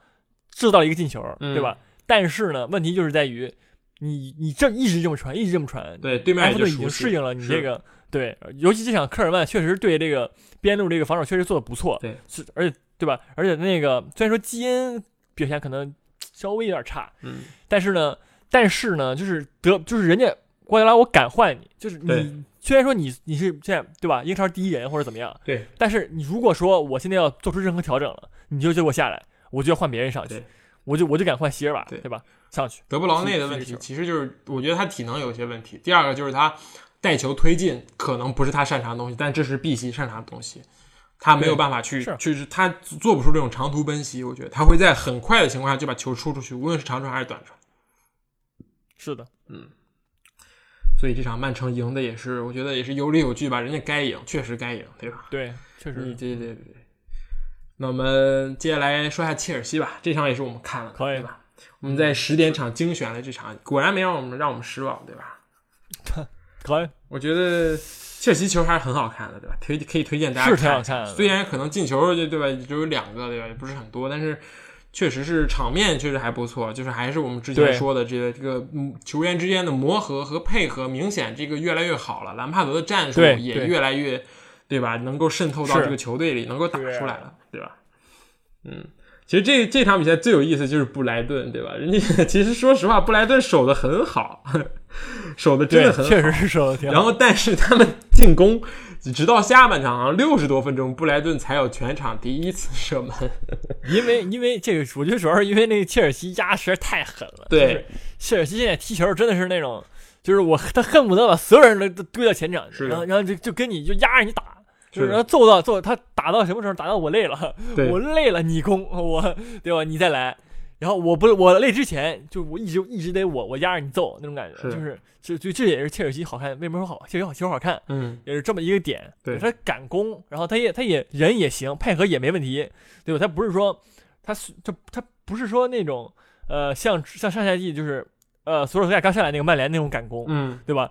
制造了一个进球，嗯对吧？但是呢，问题就是在于你你这一直这么传，一直这么传，对，对面埃弗顿已经适应了你这个对，尤其这场科尔曼确实对这个边路这个防守确实做的不错，对，是而且对吧？而且那个虽然说基恩表现可能稍微有点差，嗯，但是呢，但是呢，就是德就是人家瓜迪奥拉，我敢换你，就是你虽然说你你是现在对吧，英超第一人或者怎么样，对，但是你如果说我现在要做出任何调整了，你就就给我下来，我就要换别人上去，我就我就敢换席尔瓦，对对吧？上去，德布劳内的问题其实就是，我觉得他体能有些问题。第二个就是他带球推进可能不是他擅长的东西，但这是碧玺擅长的东西，他没有办法去是去，他做不出这种长途奔袭。我觉得他会在很快的情况下就把球出出去，无论是长传还是短传。是的，嗯所以这场曼城赢的也是，我觉得也是有理有据吧，人家该赢，确实该赢，对吧？对，确实嗯，对对对对。那我们接下来说一下切尔西吧，这场也是我们看了，可以吧？我们在十点场精选了这场，果然没让我们让我们失望，对吧？可以，我觉得切尔西球还是很好看的，对吧？推可以推荐大家是挺看一下好看的虽然可能进球就对吧，只有两个，对吧？也不是很多，但是确实是场面确实还不错。就是还是我们之前说的这个这个嗯球员之间的磨合和配合，明显这个越来越好了。兰帕德的战术也越来越对吧？能够渗透到这个球队里，能够打出来了，对吧？嗯。其实这这场比赛最有意思就是布莱顿，对吧？人家 其实说实话，布莱顿守的很好，守的真的很好，确实是守的挺好。然后，但是他们进攻直到下半场好像六十多分钟，布莱顿才有全场第一次射门。因为因为这个，我觉得主要是因为那个切尔西压实在太狠了。对就是切尔西现在踢球真的是那种，就是我他恨不得把所有人都都堆到前场去，然后然后就就跟你就压着你打，就是的然后揍到揍他打到什么时候？打到我累了，我累了你攻我，对吧？你再来。然后我不我累之前，就我一直一直得我我压着你揍那种感觉，是就是就就这也是切尔西好看，为什么说好？切尔西好球好看，嗯，也是这么一个点。对他敢攻，然后他也他也人也行，配合也没问题，对吧？他不是说他是他他不是说那种呃像像上赛季就是呃索尔斯克亚刚上来那个曼联那种敢攻，嗯，对吧？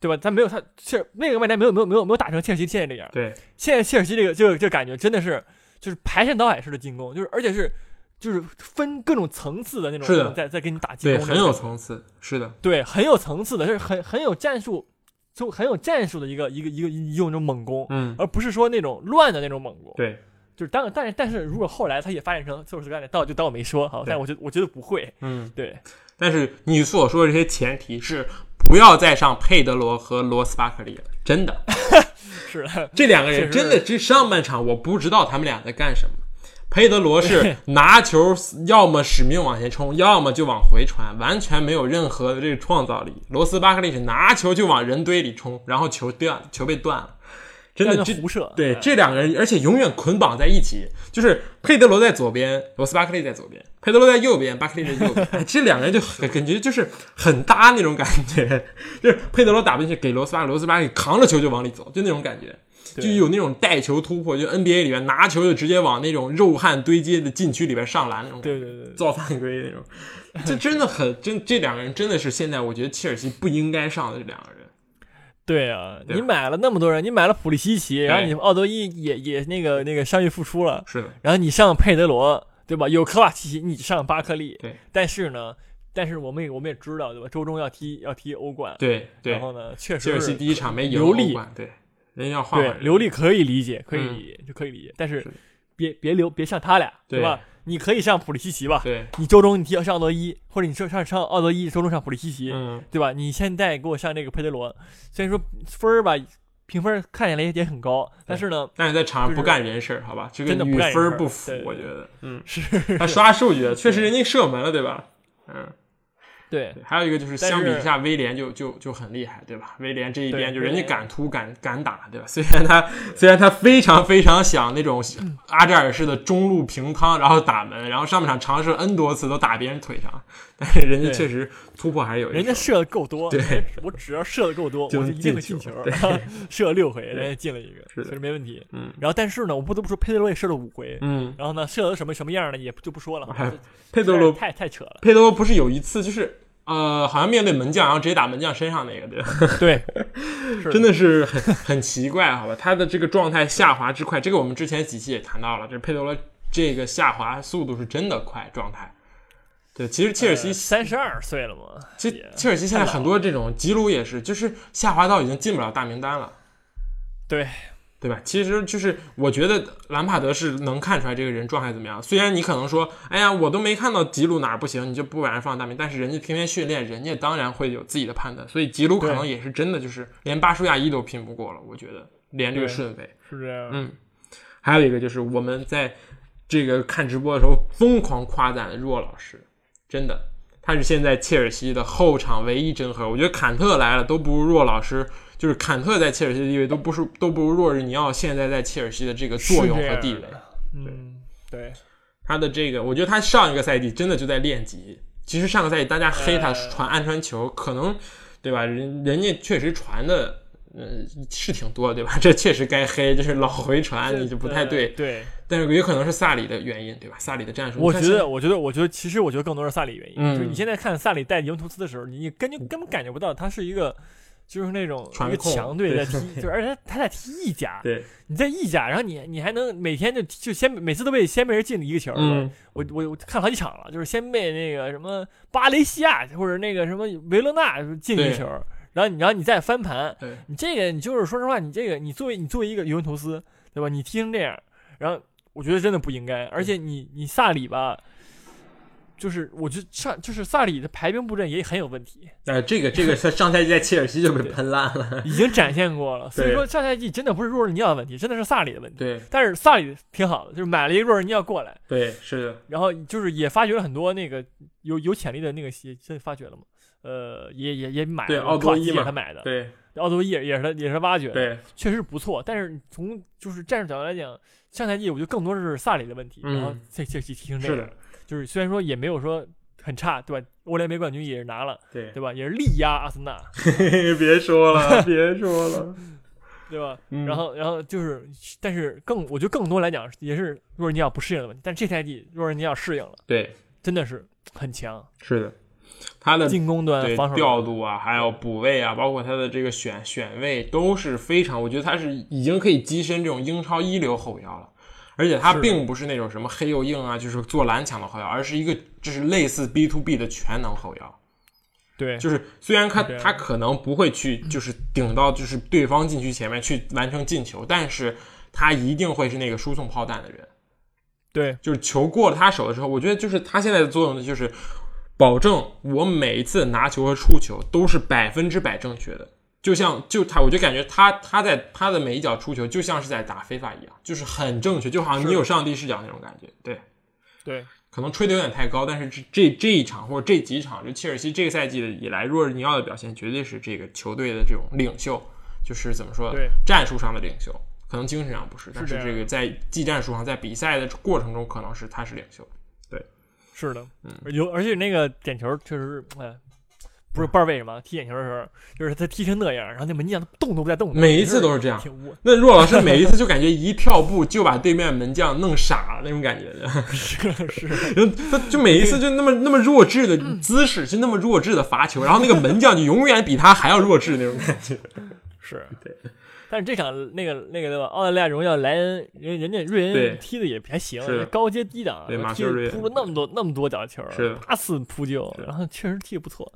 对吧？他没有他切尔那个外联没有没有没有没有打成切尔西现在这样。对，现在切尔西这个这个这个感觉真的是就是排山倒海式的进攻，就是而且是就是分各种层次的那种，是的在在给你打进对，攻，很有层次，是的，对，很有层次的，是很很有战术，就很有战术的一个一个一个一种那种猛攻，嗯，而不是说那种乱的那种猛攻。对，就是当但是但是如果后来他也发展成就是干的，到就当我没说好，但我觉得我觉得不会，嗯，对但是你所说的这些前提是不要再上佩德罗和罗斯巴克利了，真的，是的，这两个人真的这上半场我不知道他们俩在干什么。佩德罗是拿球，要么使命往前冲，要么就往回传，完全没有任何的这个创造力。罗斯巴克利是拿球就往人堆里冲，然后球断，球被断了，真的这胡射，对嗯。这两个人，而且永远捆绑在一起，就是佩德罗在左边，罗斯巴克利在左边，佩德罗在右边，巴克利在右边，哎，这两个人就很感觉就是很搭那种感觉，就是佩德罗打不进去，给罗斯巴克，罗斯巴克利扛着球就往里走，就那种感觉。对。就有那种带球突破，就 NBA 里面拿球就直接往那种肉汗堆积的禁区里边上篮那种对对对。造犯规那种，这真的很真，这两个人真的是现在我觉得切尔西不应该上的这两个人。对啊，对。你买了那么多人，你买了普利西奇，然后你奥多伊也也那个那个伤愈复出了，是。的，然后你上佩德罗，对吧？有科瓦奇奇，你上巴克利，对。但是呢，但是我们也我们也知道，对吧？周中要踢要踢欧冠，对对。然，后呢，确切尔西第一场没赢欧冠，对，人家要换对流利可以理解，可以嗯。理解，就可以理解，但是是。别别留别像他俩，对吧？你可以上普利西奇吧，对，你周中你踢上奥德伊，或者你上上上奥德伊，周中上普利西奇，嗯，对吧？你现在给我上这个佩德罗，虽然说分儿吧评分看起来也很高，但是呢，但是在场上不干人事儿，好吧，这个真的不与分儿不符我觉得，嗯，是。他刷数据，确实人家射门了，对吧？嗯，对对，还有一个就是相比之下，威廉就就就很厉害，对吧？威廉这一边就人家敢突敢敢打，对吧？虽然他虽然他非常非常想那种阿扎尔式的中路平趟，然后打门，然后上半场尝试 N 多次都打别人腿上，但是人家确实突破还是有一人家射的够多，对我只要射的够多，我就一定进进球。射了六回，人家进了一个，确实没问题。嗯然后但是呢，我不得不说，佩德罗也射了五回，嗯，然后呢，射的什么什么样呢，也就不说了。佩德罗太太扯了。佩德罗不是有一次就是呃，好像面对门将，然后直接打门将身上那个，对吧？对，是真的是很很奇怪，好吧？他的这个状态下滑之快，这个我们之前几期也谈到了，这佩德罗这个下滑速度是真的快，状态。对，其实切尔西，三十二岁了嘛，其也切尔西现在很多这种吉鲁也是，就是下滑到已经进不了大名单了，对对吧？其实就是我觉得兰帕德是能看出来这个人状态怎么样。虽然你可能说，哎呀，我都没看到吉鲁哪儿不行，你就不把人放大名，但是人家天天训练，人家当然会有自己的判断。所以吉鲁可能也是真的就是连巴舒亚伊都拼不过了，我觉得连这个顺位。是这样。嗯，还有一个就是我们在这个看直播的时候疯狂夸赞的若老师，真的，他是现在切尔西的后场唯一真核。我觉得坎特来了都不如若老师，就是坎特在切尔西的地位都不是都不如若日尼奥现在在切尔西的这个作用和地位。的嗯，对，他的这个，我觉得他上一个赛季真的就在练级。其实上个赛季大家黑他呃传暗传球，可能对吧？人人家确实传的，呃，是挺多，对吧？这确实该黑，就是老回传，你就不太对。对，但是也可能是萨里的原因，对吧？萨里的战术，我觉得，我觉得，我觉得，其实我觉得更多是萨里原因。嗯就是你现在看萨里带尤文图斯的时候，你根本根本感觉不到他是一个，就是那种一个强队在踢，就而且他他在踢意甲，对，你在意甲，然后你你还能每天就就先每次都被先被人进了一个球，嗯，我我我看好几场了，就是先被那个什么巴雷西亚或者那个什么维罗纳进一球，然后你然后你再翻盘，你这个你就是说实话，你这个你作为你作为一个尤文图斯，对吧？你踢成这样，然后我觉得真的不应该，而且你你萨里吧，就是我觉得上就是萨里的排兵布阵也很有问题，呃，这个这个他上赛季在切尔西就被喷烂了，已经展现过了，所以说上赛季真的不是若尔尼奥的问题，真的是萨里的问题。对。但是萨里挺好的，就是买了一个若尔尼奥过来，对，是的，然后就是也发掘了很多那个有有潜力的那个鞋现在发掘了嘛，呃，也也也买了，对奥多伊也是他买的，对。奥多伊也也是他也是他挖掘的，对，确实不错。但是从就是战术角度来讲，上赛季我觉得更多是萨里的问题，嗯然后这这期踢成这个，是的，就是虽然说也没有说很差，对吧？欧联杯冠军也是拿了，对，对吧？也是力压阿森纳，别说了，别说了，对吧？嗯然后然后就是，但是更我觉得更多来讲也是若尔尼奥不适应的问题，但这赛季若尔尼奥适应了，对，真的是很强。是的。他的进攻端对防守调度啊，还有补位啊，包括他的这个选选位都是非常，我觉得他是已经可以跻身这种英超一流后腰了。而且他并不是那种什么黑又硬啊，就是做蓝抢的后腰，而是一个就是类似 B to B 的全能后腰。对，就是虽然他他可能不会去就是顶到就是对方禁区前面去完成进球，但是他一定会是那个输送炮弹的人。对就是球过了他手的时候，我觉得就是他现在的作用呢，就是保证我每一次拿球和出球都是百分之百正确的。就像就他，我就感觉他他在他的每一脚出球就像是在打非法一样，就是很正确，就好像你有上帝视角那种感觉。对，对可能吹的有点太高，但是这这这一场或者这几场，就切尔西这个赛季的以来，若日尼奥的表现绝对是这个球队的这种领袖，就是怎么说，战术上的领袖，可能精神上不是，但是这个在技战术上，在比赛的过程中，可能是他是领袖。对是的，嗯有而且那个点球确实是，哎，不是不知道为什么踢眼球的时候，就是他踢成那样，然后那门将动都不带动的，每一次都是这样，那若老师每一次就感觉一跳步就把对面门将弄傻了那种感觉，是是，然后他就每一次就那么那么弱智的姿势，就那么弱智的罚球，然后那个门将就永远比他还要弱智那种感觉。是，对。但是这场那个那个对吧？澳大利亚荣耀莱恩人人家瑞恩踢的也还行，高阶低档，踢扑了那么多那么多脚球，是八次扑救，然后确实踢的不错。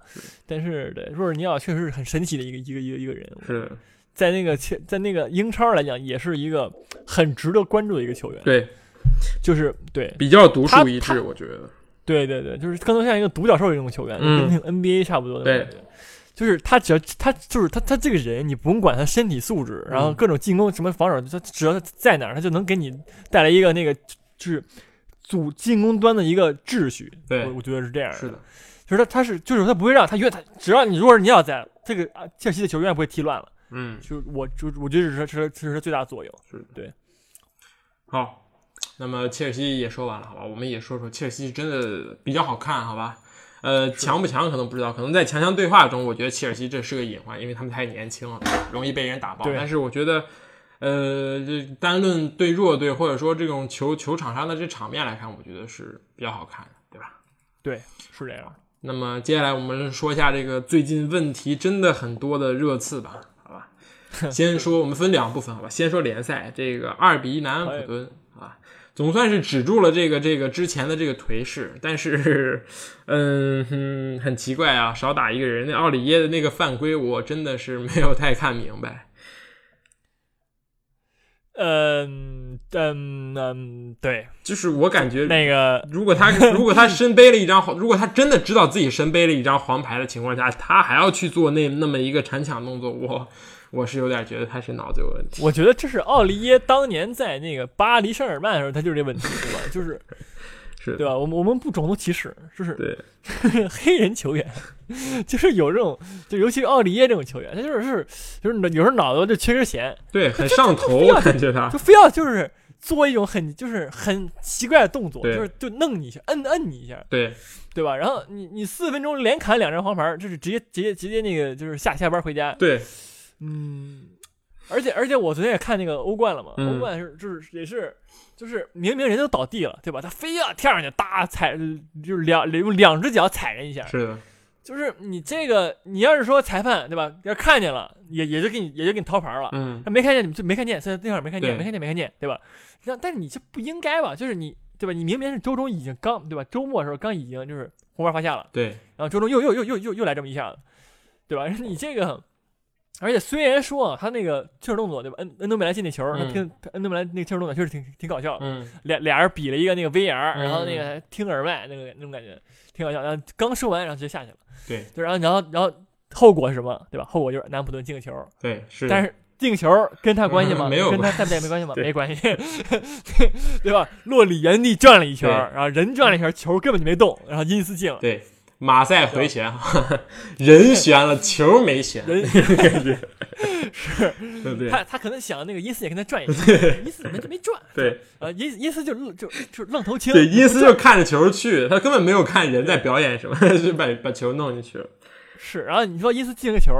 但是对若尔尼奥确实是很神奇的一个一个一个一个人，是，在那个切在那个英超来讲，也是一个很值得关注的一个球员。对，就是对比较独树一帜，我觉得。对对对，就是更多像一个独角兽这种球员，嗯跟那个 NBA 差不多的对感觉。就是他只要他就是他他这个人，你不用管他身体素质，然后嗯各种进攻什么防守，他只要他在哪儿，他就能给你带来一个那个就是组进攻端的一个秩序。对我我觉得是这样是的，就是他他是就是他不会让他越他只要你如果是你要在这个啊切尔西的球永远不会踢乱了。嗯，就是我就我觉得这是这是最大的作用。对好，那么切尔西也说完了，好吧？我们也说说切尔西真的比较好看，好吧？呃，强不强可能不知道，可能在强强对话中，我觉得切尔西这是个隐患，因为他们太年轻了，容易被人打爆。对但是我觉得，呃，这单论对弱队或者说这种球球场上的这场面来看，我觉得是比较好看的，对吧？对，是这样。那么接下来我们说一下这个最近问题真的很多的热刺吧，好吧？先说我们分两部分，好吧？先说联赛，这个二比一南安普敦啊，总算是止住了这个这个之前的这个颓势，但是，嗯哼，很奇怪啊，少打一个人，那奥里耶的那个犯规，我真的是没有太看明白。嗯嗯嗯，对，就是我感觉，那个如果他 如果他身背了一张黄，如果他真的知道自己身背了一张黄牌的情况下，他还要去做那那么一个铲抢动作，我我是有点觉得他是脑子有问题。我觉得这是奥利耶当年在那个巴黎圣日耳曼的时候，他就是这问题，对吧？就是 是对吧？我们我们不种族歧视，就是对，黑人球员，就是有这种，就尤其是奥利耶这种球员，他就是是就是有时候脑子就缺根弦，对，很上头，我感觉他就非要就是做一种很就是很奇怪的动作，就是就弄你一下，摁摁你一下，对对吧？然后你你四分钟连砍两张黄牌，就是直接直接直接那个就是下下班回家，对嗯，而且而且我昨天也看那个欧冠了嘛，嗯欧冠是就是也是就是明明人都倒地了，对吧？他非要跳上去搭踩，就是两用两只脚踩人一下，是的，就是你这个你要是说裁判对吧，要看见了也也就给你也就给你掏牌了。嗯他没看见，你就没看见，所以那会儿没看见，没看见，没看见，对吧？那但是你这不应该吧？就是你，对吧？你明明是周中已经刚，对吧？周末的时候刚已经就是红牌发下了，对然后周中又又又又又又来这么一下子，对吧？你这个，而且虽然说啊，他那个切尔动作，对吧？恩恩东贝莱进那球，他嗯听他恩东贝莱那个切尔动作确实挺挺搞笑，嗯俩俩人比了一个那个 VR，然后那嗯个听耳麦那个那种感觉挺搞笑。然后刚说完，然后直接下去了，对就然后然后然后后果是什么？对吧？后果就是南普顿进个球，对是，但是进球跟他关系吗？嗯没有跟他在不在没关系吗？没关系，对吧？洛里原地转了一圈，然后人转了一圈，球根本就没动，然后因斯进了。对马赛回旋，人旋了，球没旋，人感觉是，对不对？他他可能想那个伊斯也跟他转一下，因斯怎么就没转？对啊，因因斯就就就愣头青。对，伊斯就看着球去，他根本没有看人在表演什么，就把把球弄进去了。是，然后你说伊斯进个球，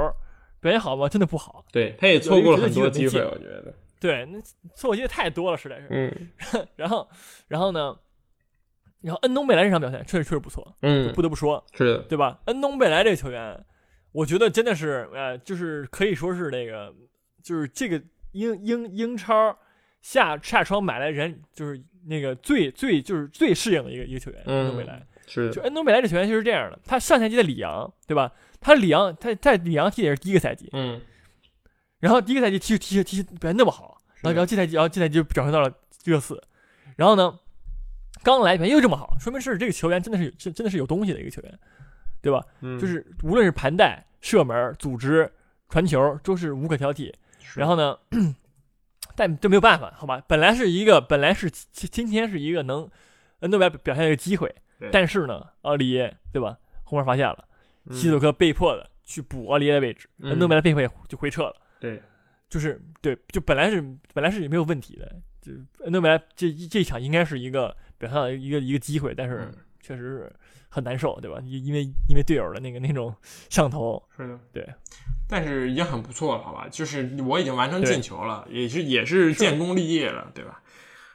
表现好吗？真的不好。对，他也错过了很多机会，我觉得。对，那错过机会太多了，实在是。嗯然后，然后呢？然后恩东贝莱这场表现确实确实不错，嗯不，得不说，是的，对吧？恩东贝莱这个球员，我觉得真的是，呃，就是可以说是那个，就是这个英英英超下下窗买来人，就是那个最最就是最适应的一个一个球员，恩东贝莱。是，就恩东贝莱这球员就是这样的，他上赛季在里昂，对吧？他里昂他在里昂踢也是第一个赛季，嗯，然后第一个赛季踢踢踢表现那么好，然后然后这赛季然后这赛季就转回到了热刺，然后呢，刚来表现又这么好，说明是这个球员真的是有真真的是有东西的一个球员，对吧？嗯就是无论是盘带、射门、组织、传球，都是无可挑剔。然后呢，但这没有办法，好吧？本来是一个，本来是今今天是一个能恩诺贝莱表现的一个机会，但是呢，奥利耶对吧？后面发现了，嗯希佐克被迫的去补奥利耶的位置，嗯恩诺贝莱被迫也就回撤了。对，就是对，就本来是本来是没有问题的，就恩诺贝莱这这一场应该是一个表现的一个一个机会，但是嗯确实是很难受，对吧？因因为因为队友的那个那种 上头，是的，对。但是已经很不错了，好吧？就是我已经完成进球了，也是也是建功立业了，对吧？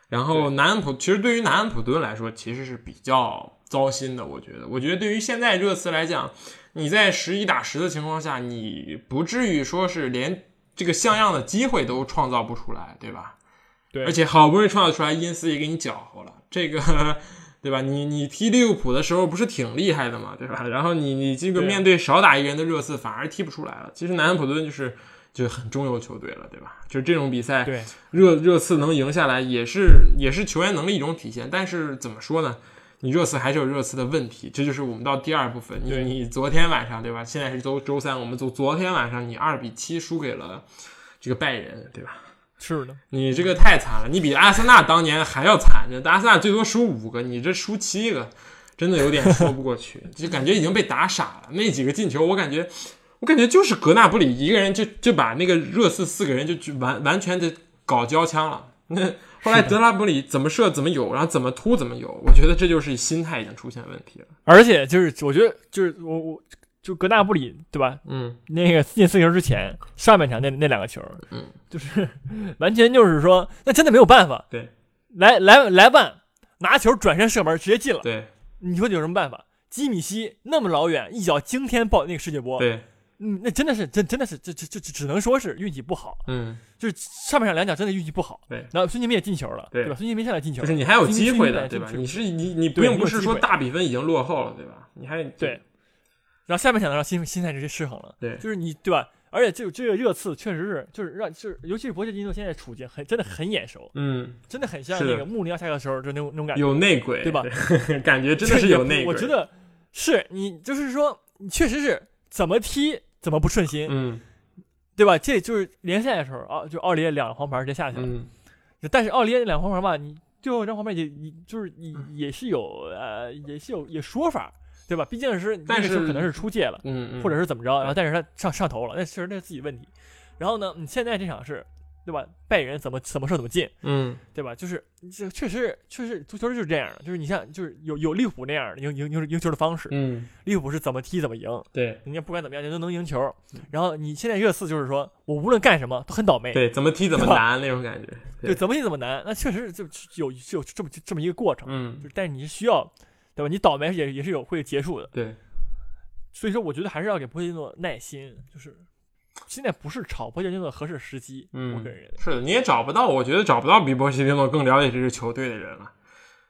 然后南安普其实对于南安普顿来说，其实是比较糟心的，我觉得。我觉得对于现在热刺来讲，你在十一打十的情况下，你不至于说是连这个像样的机会都创造不出来，对吧？对，而且好不容易创造出来，因斯也给你搅和了，这个 对吧？你你踢利物浦的时候不是挺厉害的嘛，对吧？然后你你这个面对少打一个人的热刺，反而踢不出来了。其实南安普顿就是就很中游球队了，对吧？就是这种比赛，对热热刺能赢下来，也是也是球员能力一种体现。但是怎么说呢？你热刺还是有热刺的问题，这就是我们到第二部分。你对你昨天晚上对吧？现在是周周三，我们昨昨天晚上你二比七输给了这个拜仁，对吧？是的，你这个太惨了，你比阿森纳当年还要惨着，阿森纳最多输五个，你这输七个，真的有点说不过去，就感觉已经被打傻了。那几个进球，我感觉，我感觉就是格纳布里一个人就就把那个热刺四个人就就完完全的搞交枪了。那 后来德拉布里怎么射怎么有，然后怎么突怎么有，我觉得这就是心态已经出现问题了。而且就是我觉得就是我我就格纳布里对吧？嗯，那个进四球之前，上半场那那两个球，嗯，就是 完全就是说，那真的没有办法，对来来莱万拿球转身射门直接进了，对你说有什么办法？基米希那么老远一脚惊天爆那个世界波，对，嗯，那真的是真真的是这这这只能说是运气不好，嗯，就是上半场两脚真的运气不好。对然后孙兴民也进球了，对吧？孙兴民上来进球了，就是你还有机会的，对吧？你是你你并不是说大比分已经落后了，对吧？你还对，然后下半场的时候心心态直接失衡了，对就是你对吧？而且这个这个热刺确实是就是让就是尤其是博切蒂诺现在处境很真的很眼熟，嗯。真的很像那个穆里尼奥下课的时候就那种那种感觉，有内鬼，对吧？感觉真的是有内鬼。我觉，得是你就是说你确实是怎么踢怎么不顺心，嗯对吧？这就是联赛的时候啊，就奥利耶两个黄牌直接下去了，嗯，但是奥利耶两个黄牌吧，你最后一张黄牌也也就是也也是有呃也是有也说法，对吧？毕竟是那但是个时候可能是出界了，嗯嗯，或者是怎么着，然后但是他上上头了，那确实那是自己问题。然后呢，你现在这场是，对吧？拜仁怎么怎么射怎么进，嗯对吧？就是这确实确实足球就是这样的，就是你像就是有有利物浦那样的赢赢赢赢球的方式，嗯，利物浦是怎么踢怎么赢，对人家不管怎么样人都能赢球。然后你现在热刺就是说我无论干什么都很倒霉，对，怎么踢怎么难那种感觉。对，怎么踢怎么难，那确实就就有就有这么这么一个过程，嗯就是但是你是需要，对吧？你倒霉也也是有会结束的，对，所以说我觉得还是要给波切蒂诺耐心，就是现在不是炒波切蒂诺的合适时机，嗯我个人认为是的，你也找不到，我觉得找不到比波西蒂诺更了解这支球队的人了，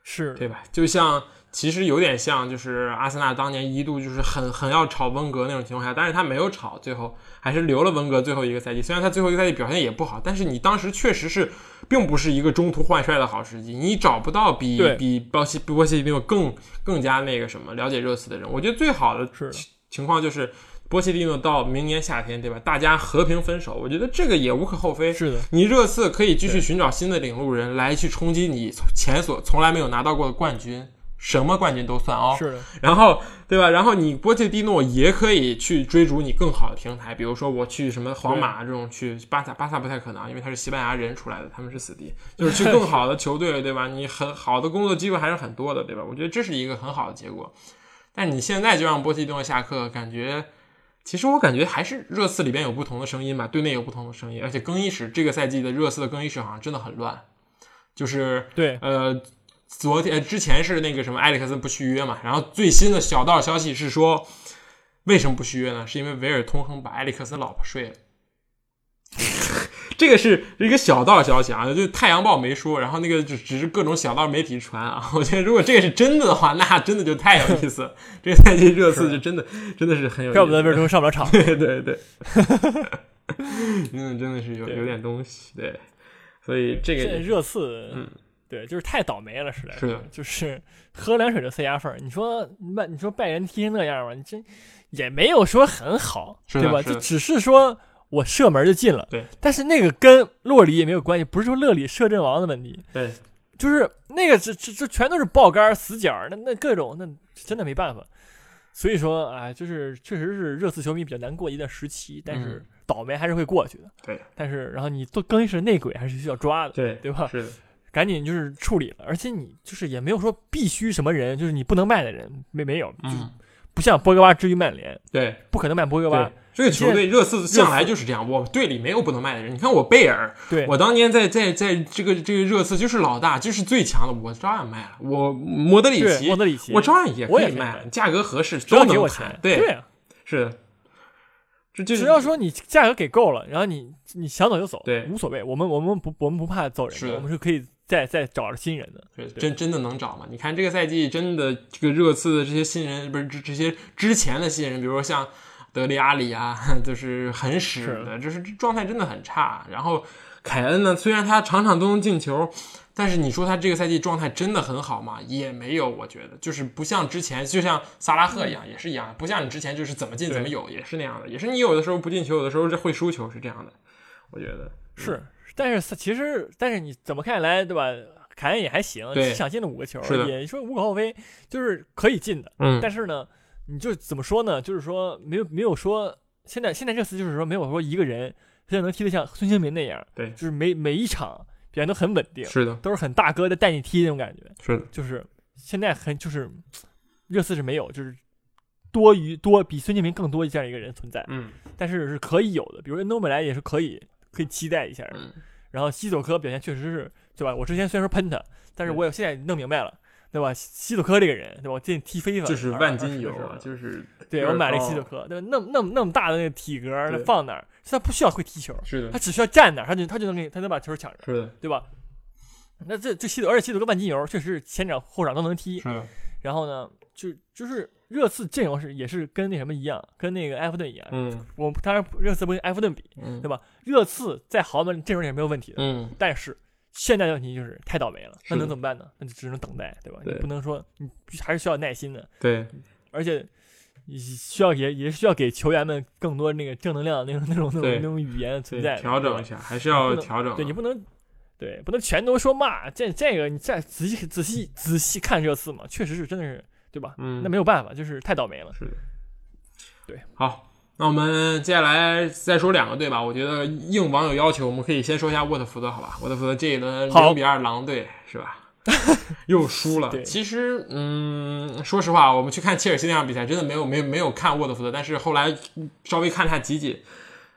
是对吧？就像其实有点像，就是阿森纳当年一度就是很很要炒温格那种情况下，但是他没有炒，最后还是留了温格最后一个赛季。虽然他最后一个赛季表现也不好，但是你当时确实是并不是一个中途换帅的好时机，你找不到比比波西比波西蒂诺更更加那个什么了解热刺的人。我觉得最好的是情情况就是波西蒂诺到明年夏天，对吧？大家和平分手，我觉得这个也无可厚非。是的，你热刺可以继续寻找新的领路人来去冲击你前所从来没有拿到过的冠军，什么冠军都算哦。是的，然后对吧？然后你波切蒂诺也可以去追逐你更好的平台，比如说我去什么皇马这种，去巴萨，巴萨不太可能，因为他是西班牙人出来的，他们是死敌，就是去更好的球队，对吧？你很好的工作机会还是很多的，对吧？我觉得这是一个很好的结果。但你现在就让波切蒂诺下课，感觉其实我感觉还是热刺里边有不同的声音吧，队内有不同的声音，而且更衣室这个赛季的热刺的更衣室好像真的很乱，就是对，呃，昨天呃之前是那个什么埃里克森不续约嘛，然后最新的小道消息是说，为什么不续约呢？是因为维尔通亨把埃里克森老婆睡了。这个是一个小道消息啊，就《太阳报》没说，然后那个只只是各种小道媒体传啊。我觉得如果这个是真的的话，那真的就太有意思了。这个赛季热刺就真的真的是很有意思，怪不得威尔通上不了场。对对对，嗯，真的是有有点东西，对，所以这个热刺，嗯，对，就是太倒霉了，实在是的就是喝凉水就塞牙缝儿。你说拜，你说拜仁踢成那样吧，你这也没有说很好，对吧？就只是说我射门就进了，对。但是那个跟洛里也没有关系，不是说勒里射阵王的问题，对就是那个这这这全都是爆杆儿死角儿，那那各种那真的没办法。所以说，哎，就是确实是热刺球迷比较难过一段时期，但是嗯倒霉还是会过去的。对，但是然后你做更衣室内鬼还是需要抓的，对对吧？是的，赶紧就是处理了，而且你就是也没有说必须什么人，就是你不能卖的人没没有，就不像波格巴至于曼联，对不可能卖波格巴对。，这个球队热刺向来就是这样，我队里没有不能卖的人。你看我贝尔，对，我当年在在在这个这个热刺就是老大，就是最强的，我照样卖了。我莫德里奇，莫德里奇，我照样也可以卖卖，价格合适都能谈。对，啊，是的，这就是只要说你价格给够了，然后你你想走就走，对无所谓，我们我们不我们不怕走人我们是可以再再找着新人的，真真的能找吗？你看这个赛季真的这个热刺的这些新人，不是这这些之前的新人，比如说像德里阿里啊，就是很屎的，就是状态真的很差。然后凯恩呢，虽然他场场都能进球，但是你说他这个赛季状态真的很好吗？也没有，我觉得就是不像之前，就像萨拉赫一样，也是一样，不像你之前就是怎么进怎么有，也是那样的，也是你有的时候不进球，有的时候就会输球，是这样的。我觉得是，但是其实但是你怎么看起来对吧？凯恩也还行，对七场进了五个球也说无可厚非，就是可以进的。嗯，但是呢，你就怎么说呢？就是说没有没有说现在现在这次就是说没有说一个人现在能踢得像孙兴民那样，对就是每每一场表现都很稳定，是的，都是很大哥的带你踢那种感觉。是的，就是现在很就是热刺是没有，就是多于多比孙兴民更多这样一个人存在，嗯但是是可以有的，比如恩东本来也是可以可以期待一下。嗯，然后西索科表现确实是，对吧？我之前虽然说喷他，但是我也现在弄明白了，对吧？西索科这个人，对吧？我进踢飞了就是万金油就是对我买了一个西索科，对吧？那么那么那么大的那个体格，放那儿，他不需要会踢球，是的，他只需要站那儿，他就他就能给，他能把球抢着，是的，对吧？那这这西索，而且西索科万金油确实是前场后场都能踢，是的，然后呢，就就是热刺阵容是也是跟那什么一样，跟那个埃弗顿一样。嗯我当然热刺不跟埃弗顿比，嗯对吧？热刺在豪门阵容也是没有问题的，嗯，但是现在的问题就是太倒霉了，那能怎么办呢？那就只能等待，对吧？对你不能说你还是需要耐心的，对，而且需要也也需要给球员们更多那个正能量那种那种那种那种语言存在，调整一下，还是要调整。对你不能。对，不能全都说骂这这个，你再仔细仔细仔细看热刺嘛，确实是真的是，对吧？嗯那没有办法，就是太倒霉了。是的，对，好，那我们接下来再说两个队吧。我觉得应网友要求，我们可以先说一下沃特福德，好吧？沃特福德这一轮好零比二狼队是吧？又输了。对其实，嗯，说实话，我们去看切尔西那场比赛，真的没有没有没有看沃特福德，但是后来稍微看了下集锦。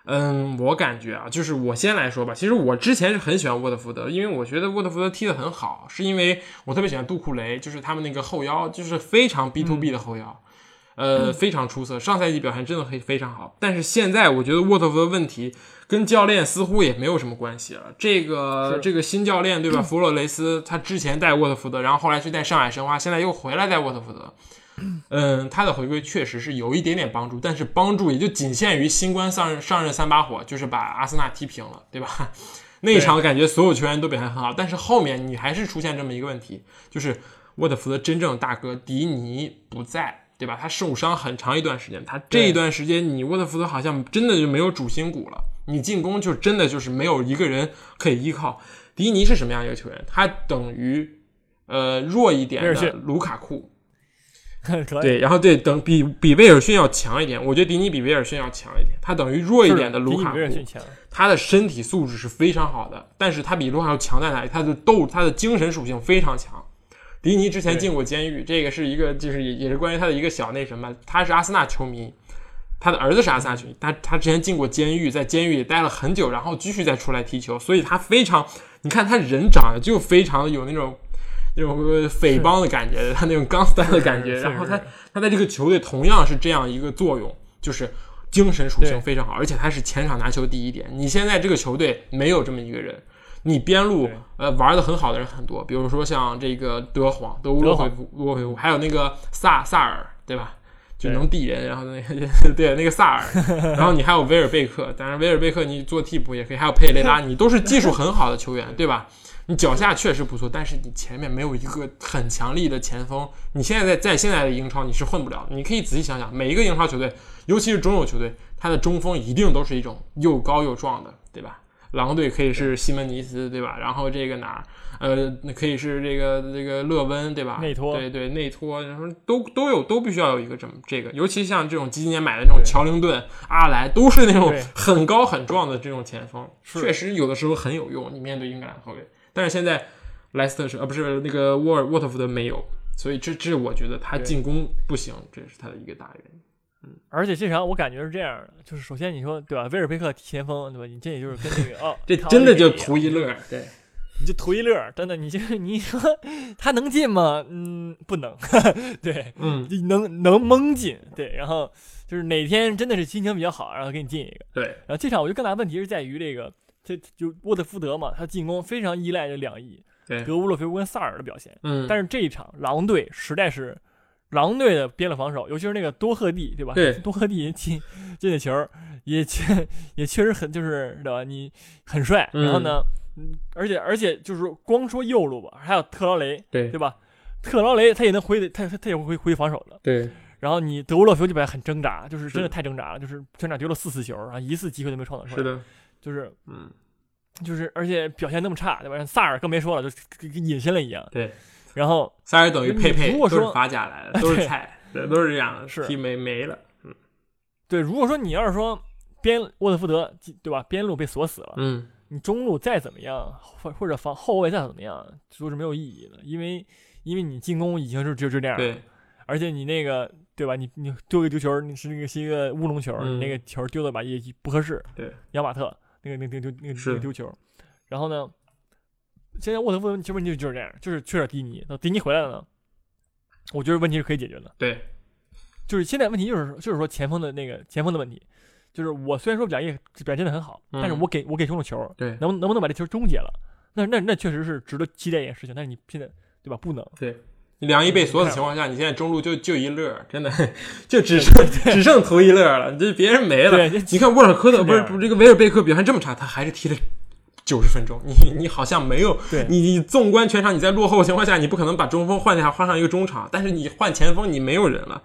嗯，我感觉啊，就是我先来说吧。其实我之前是很喜欢沃特福德，因为我觉得沃特福德踢得很好，是因为我特别喜欢杜库雷，就是他们那个后腰，就是非常 B to B 的后腰。呃，非常出色，上赛季表现真的非非常好。但是现在我觉得沃特福德问题跟教练似乎也没有什么关系了。这个这个新教练对吧？弗洛雷斯他之前带沃特福德，然后后来去带上海申花，现在又回来带沃特福德。嗯，他的回归确实是有一点点帮助，但是帮助也就仅限于新官上任上任三把火，就是把阿森纳踢平了，对吧？那一场感觉所有球员都表现很好，但是后面你还是出现这么一个问题，就是沃特福德真正的大哥迪尼不在，对吧？他受伤很长一段时间，他这一段时间你沃特福德好像真的就没有主心骨了，你进攻就真的就是没有一个人可以依靠。迪尼是什么样一个球员？他等于呃弱一点的卢卡库，对，然后对，等比比威尔逊要强一点，我觉得迪尼比威尔逊要强一点，他等于弱一点的卢卡库他的身体素质是非常好的，但是他比卢卡要强在哪里？他的斗，他的精神属性非常强。迪尼之前进过监狱，这个是一个就是也也是关于他的一个小那什么，他是阿森纳球迷，他的儿子是阿森纳球迷，他他之前进过监狱，在监狱里待了很久，然后继续再出来踢球，所以他非常，你看他人长得就非常有那种那种呃匪帮的感觉，他那种钢丝的感觉。然后他他在这个球队同样是这样一个作用，就是精神属性非常好，而且他是前场拿球第一点。你现在这个球队没有这么一个人，你边路呃玩的很好的人很多，比如说像这个德皇、德乌洛德恢复、乌还有那个萨萨尔，对吧？就能递人，然后那个 对那个萨尔，然后你还有维尔贝克，当然维尔贝克你做替补也可以，还有佩雷拉，你都是技术很好的球员，对吧？你脚下确实不错，但是你前面没有一个很强力的前锋。你现在在在现在的英超你是混不了。你可以仔细想想，每一个英超球队，尤其是中游球队，他的中锋一定都是一种又高又壮的，对吧？狼队可以是西门尼斯，对吧？然后这个哪儿，呃，那可以是这个这个勒温，对吧？内托对对，内托，然后都都有都必须要有一个这么这个，尤其像这种几几年买的这种乔林顿、阿莱，都是那种很高很壮的这种前锋，确实有的时候很有用。你面对英格兰后卫，但是现在莱斯特是呃不是那个沃尔沃特福德没有，所以这这是我觉得他进攻不行，这是他的一个大原因。嗯而且这场我感觉是这样的，就是首先你说对吧，威尔贝克前锋对吧？你这也就是跟那个哦，这康真的就图一乐，对，你就图一乐，真的，你就你说他能进吗？嗯，不能，对，嗯，能能蒙进，对，然后就是哪天真的是心情比较好，然后给你进一个。对，然后这场我觉得更大问题是在于这个，这就沃特福德嘛，他进攻非常依赖这两翼对德乌洛菲乌跟萨尔的表现，嗯，但是这一场狼队实在是。狼队的边路防守，尤其是那个多赫蒂，对吧？对多赫蒂进进的球也确也确实很就是对吧？你很帅，嗯然后呢，嗯，而且而且就是光说右路吧，还有特劳雷，对对吧？特劳雷他也能回，他他他也会回回防守的。对，然后你德乌洛夫这边很挣扎，就是真的太挣扎了，就是全场丢了四次球，然后一次机会都没创造出来。是，的，就是嗯，就是，而且表现那么差，对吧？萨尔更别说了，就跟跟隐身了一样。对，然后萨尔等于佩佩都是如果说法甲来的，都是菜，对，都是这样的，是踢没没了，嗯对，如果说你要是说边沃特福德对吧，边路被锁死了，嗯，你中路再怎么样，或或者防后卫再怎么样，都是没有意义的，因为因为你进攻已经是就就这样了，对，而且你那个对吧？你你丢个丢球，你是那个是一个乌龙球，嗯你那个球丢的吧也不合适。对，扬马特那个那个丢那个那个丢球，然后呢，现在沃特福德基本就就是这样，就是缺少迪尼。那迪尼回来了呢，我觉得问题是可以解决的。对，就是现在问题就是就是说前锋的那个前锋的问题，就是我虽然说表现表现的很好，嗯但是我给我给中了球，对能能不能把这球终结了？那那那确实是值得期待一件事情，但是你现在对吧？不能。对，你两翼被锁死看情况下，你现在中路就就一乐，真的 就只剩 只剩图一乐了，这别人没了。你看沃尔科特不是不是这个维尔贝克表现这么差，他还是踢了九十分钟，你你好像没有，对你你纵观全场，你在落后的情况下，你不可能把中锋换下换上一个中场，但是你换前锋，你没有人了。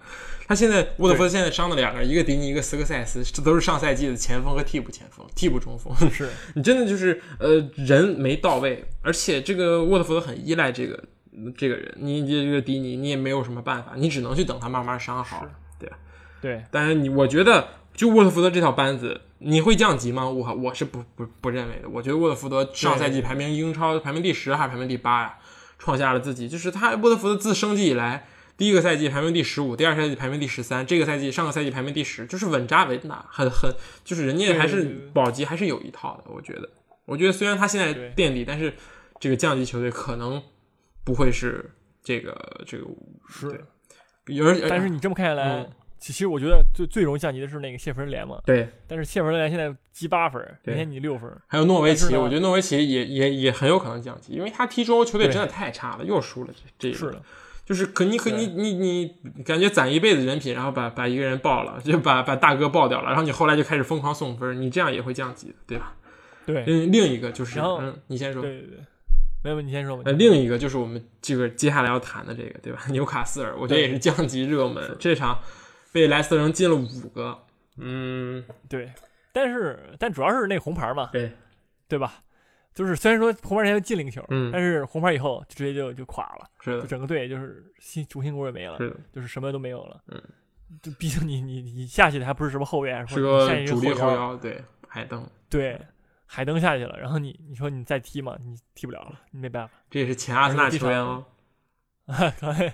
他现在沃特福德现在伤的两个人，一个迪尼，一个斯科塞斯，这都是上赛季的前锋和替补前锋、替补中锋。是 你真的就是呃人没到位，而且这个沃特福德很依赖这个这个人，你你这个迪尼你也没有什么办法，你只能去等他慢慢伤好，对吧？对但是你我觉得就沃特福德这套班子，你会降级吗？我我是不不不认为的，我觉得沃特福德上赛季排名英超排名第十还是排名第八呀，创下了自己就是他沃特福德自升级以来。第一个赛季排名第十五，第二赛季排名第十三，这个赛季上个赛季排名第十，就是稳扎稳打，很很就是人家还是保级还是有一套的，我觉得。我觉得虽然他现在垫底，但是这个降级球队可能不会是这个这个，是对，有人但是你这么看下来，嗯其实我觉得最最容易降级的是那个谢菲尔德联嘛。对，但是谢菲尔德联现在积八分，对明天你六分，还有诺维奇，我觉得诺维奇也也也很有可能降级，因为他踢中欧球队真的太差了，又输了这这个。是的，就是可你可你你你感觉攒一辈子人品，然后把把一个人爆了，就把把大哥爆掉了，然后你后来就开始疯狂送分，你这样也会降级的，对吧？对嗯，另一个就是，嗯，你先说。对对对，没有问题，你先说吧。呃，另一个就是我们这个接下来要谈的这个，对吧？纽卡斯尔，我觉得也是降级热门，这场被莱斯特城进了五个，嗯，对，但是但主要是那个红牌嘛，对，对吧？就是虽然说红牌前进了一个球，嗯。但是红牌以后就直接就就垮了，是的，就整个队就是心主心骨也没了，是的，就是什么都没有了。嗯，就毕竟你你你下去的还不是什么后卫啊，是个主力后后腰，对，海登，对，海登下去了，然后你你说你再踢嘛，你踢不了了，你没办法。这也是前阿森纳球员哦，可以，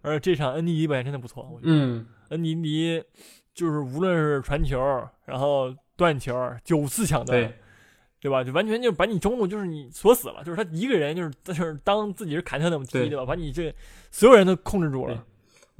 而且这场恩尼迪表现真的不错，我觉得嗯，恩尼迪就是无论是传球，然后断球，九次抢断对，，对吧？就完全就把你中路就是你锁死了，就是他一个人就是就是当自己是坎特那么踢，对对吧？把你这所有人都控制住了，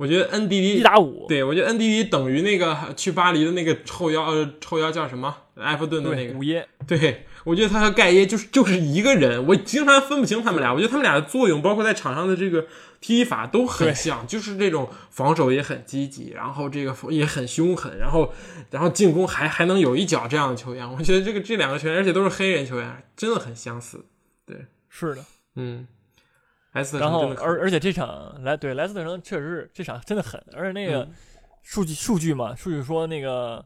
我觉得 NDD 一打五，对我觉得 NDD 等于那个去巴黎的那个后腰呃后腰叫什么？埃弗顿的那个对五耶，对，我觉得他和盖耶就是就是一个人，我经常分不清他们俩。我觉得他们俩的作用，包括在场上的这个踢法都很像，就是这种防守也很积极，然后这个也很凶狠，然后然后进攻还还能有一脚这样的球员。我觉得这个这两个球员，而且都是黑人球员，真的很相似。对是的。嗯，莱斯特然后而而且这场莱对莱斯特城确实是这场真的狠，而且那个嗯数据数据嘛，数据说那个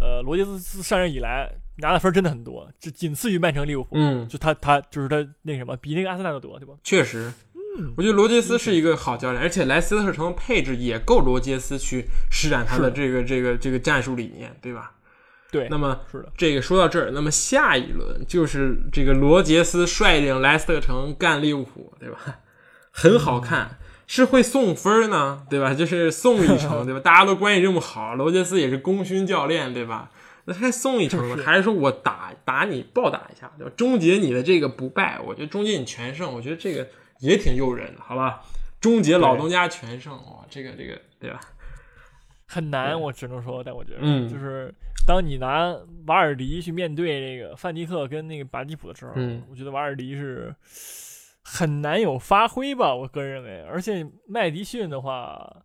呃罗杰斯上任以来拿的分真的很多，这仅次于曼城利物浦。嗯，就他他就是他那什么，比那个阿森纳都多，对吧？确实。嗯我觉得罗杰斯是一个好教练，而且莱斯特城的配置也够罗杰斯去施展他的这个这个这个战术理念，对吧？对，那么是的，这个说到这儿，那么下一轮就是这个罗杰斯率领莱斯特城干利物浦，对吧？很好看，是会送分呢，对吧？就是送一程，对吧？大家都关系这么好，罗杰斯也是功勋教练，对吧？那还送一程呢，还是说我打打你，暴打一下，对吧？终结你的这个不败，我觉得终结你全胜，我觉得这个也挺诱人的，好吧？终结老东家全胜，哇，这个这个，对吧？很难，我只能说，但我觉得，嗯就是当你拿瓦尔迪去面对那个范迪克跟那个巴蒂普的时候，嗯我觉得瓦尔迪是很难有发挥吧，我个人认为。而且麦迪逊的话，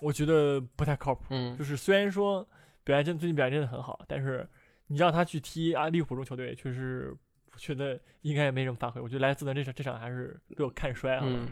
我觉得不太靠谱。嗯就是虽然说表现真最近表现真的很好，但是你让他去踢啊利物浦这种球队，确实我觉得应该也没什么发挥。我觉得莱斯特这场这场还是被我看衰了。嗯，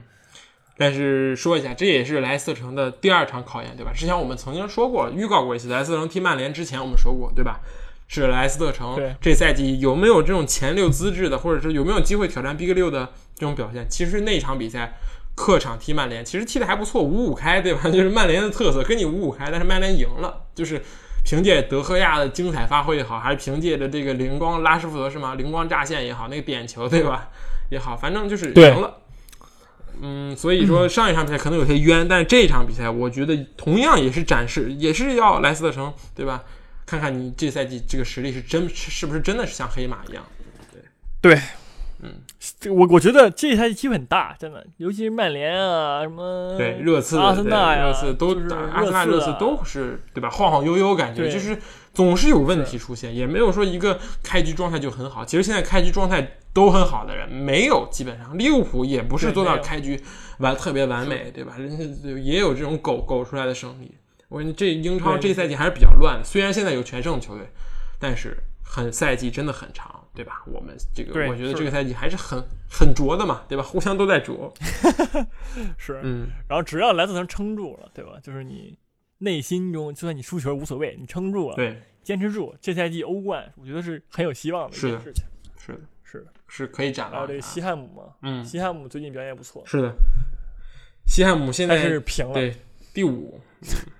但是说一下，这也是莱斯特城的第二场考验，对吧？之前我们曾经说过，预告过一次，莱斯特城踢曼联之前我们说过，对吧？是莱斯特城对这赛季有没有这种前六资质的，或者是有没有机会挑战 Big 六的这种表现？其实那场比赛客场踢曼联，其实踢的还不错，五五开，对吧？就是曼联的特色，跟你五五开，但是曼联赢了，就是凭借德赫亚的精彩发挥也好，还是凭借着这个灵光拉什福德是吗？灵光乍现也好，那个点球对吧？也好，反正就是赢了。嗯，所以说上一场比赛可能有些冤，但是这一场比赛我觉得同样也是展示，也是要莱斯特城对吧？看看你这赛季这个实力是真是是不是真的是像黑马一样？对，对，嗯我我觉得这赛季机会很大，真的，尤其是曼联啊，什么对，热刺、阿森纳呀，热刺都就是阿森纳、热刺啊都是对吧？晃晃悠悠感觉对就是总是有问题出现，也没有说一个开局状态就很好。其实现在开局状态都很好的人没有，基本上利物浦也不是做到开局完特别完美，对吧？人家也有这种狗狗出来的胜利。我这英超这赛季还是比较乱，虽然现在有全胜的球队，但是很赛季真的很长，对吧？我们这个我觉得这个赛季还是很很拙的嘛，对吧？互相都在拙，是，嗯，然后只要莱斯特城撑住了，对吧？就是你内心中就算你输球无所谓，你撑住了，对，坚持住，这赛季欧冠我觉得是很有希望的一是的件事情。是的，是的，是可以展还有这个望的啊。西汉姆嘛，嗯，西汉姆最近表现也不错，是的，西汉姆现在是平了，对第五，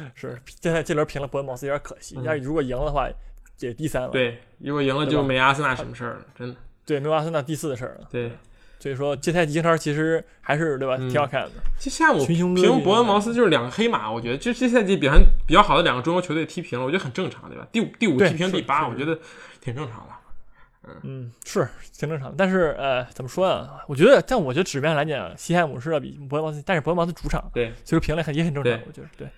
是现在这轮平了伯恩茅斯有点可惜，嗯要如果赢了的话也第三了，对，如果赢了就没阿森纳什么事儿了，真的。对，没有阿森纳第四的事儿了。对，所以说这赛季英超其实还是对吧，嗯挺好看的。这西汉姆群雄割据平伯恩茅斯就是两个黑马，我觉得就这赛季表现比较好的两个中国球队踢平了，我觉得很正常，对吧？第五第五踢平第八，我觉得挺正常的。嗯，是挺正常的。但是呃，怎么说啊？我觉得，但我觉得纸面上来讲，西汉姆是要比伯恩茅斯，但是伯恩茅斯主场，对，所以说平了很也很正常。我觉得对，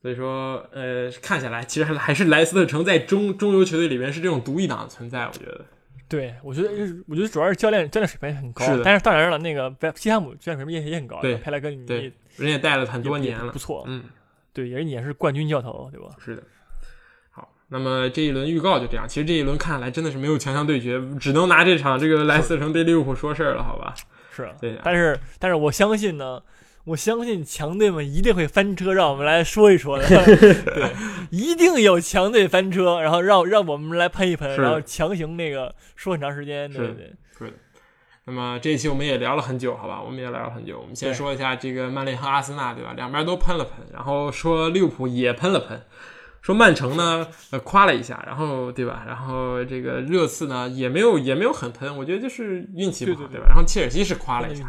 所以说，呃，看下来，其实还还是莱斯特城在中中游球队里面是这种独一档的存在，我觉得。对，我觉得我觉得主要是教练教练水平很高是的，但是当然了，那个西汉姆教练水平也也很高，对佩莱格尼对人也带了很多年了不，错，嗯，对，人也是冠军教头，对吧？是的。好，那么这一轮预告就这样。其实这一轮看来真的是没有强强对决，只能拿这场这个莱斯特城对利物浦说事儿了，好吧？是啊，对啊但是但是我相信呢，我相信强队们一定会翻车，让我们来说一说的。对，一定有强队翻车，然后让让我们来喷一喷，然后强行那个说很长时间。对是对对，那么这一期我们也聊了很久，好吧？我们也聊了很久。我们先说一下这个曼联和阿森纳，对吧？两边都喷了喷，然后说利物浦也喷了喷，说曼城呢呃夸了一下，然后对吧？然后这个热刺呢也没有也没有很喷，我觉得就是运气不好，对对对吧？然后切尔西是夸了一下，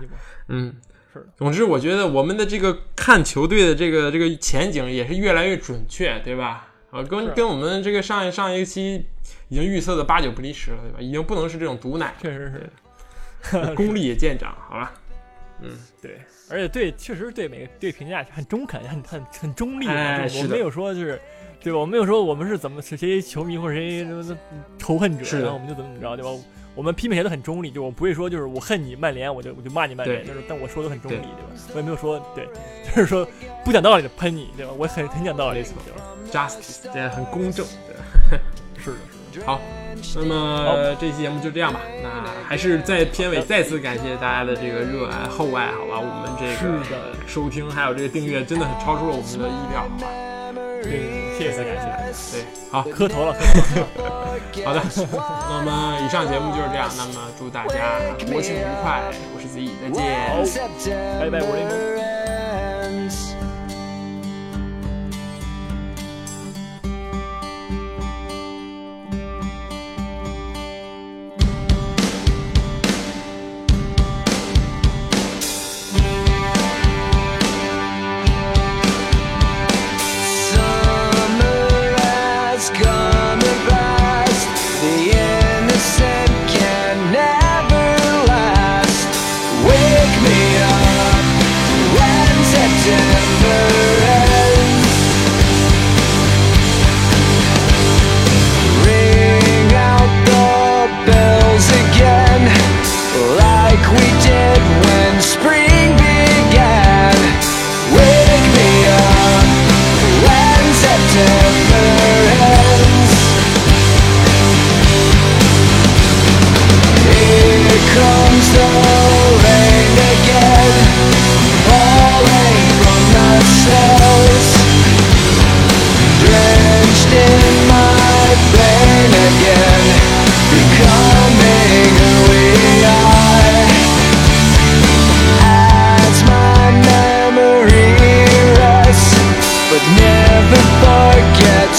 嗯。是的总之，我觉得我们的这个看球队的这个这个前景也是越来越准确，对吧？啊，跟跟我们这个上一上一期已经预测的八九不离十了，对吧？已经不能是这种毒奶，确实是，功力也见长，好吧？嗯，对，而且对，确实对每个对评价很中肯，很很很中立的，哎的就是我没有说就是。对吧？我没有说我们是怎么是谁球迷或者谁什么仇恨者，是的然后我们就怎么怎么着，对吧？我们批评谁都很中立，就我不会说就是我恨你曼联，我就我就骂你曼联，对就是但我说的很中立，对对吧？我也没有说对，就是说不讲道理的喷你，对吧？我很很讲道理，没错对吧？，justice，对很公正，对？是的，是的。好，那么这期节目就这样吧。那还是在片尾再次感谢大家的这个热爱厚爱，好吧？我们这个的收听还有这个订阅，真的很超出了我们的意料，好吧？对，谢谢感谢，对，好，磕头了，磕头了。好的，那么以上节目就是这样。那么祝大家国庆愉快，我是子怡再见。拜拜我是雷峰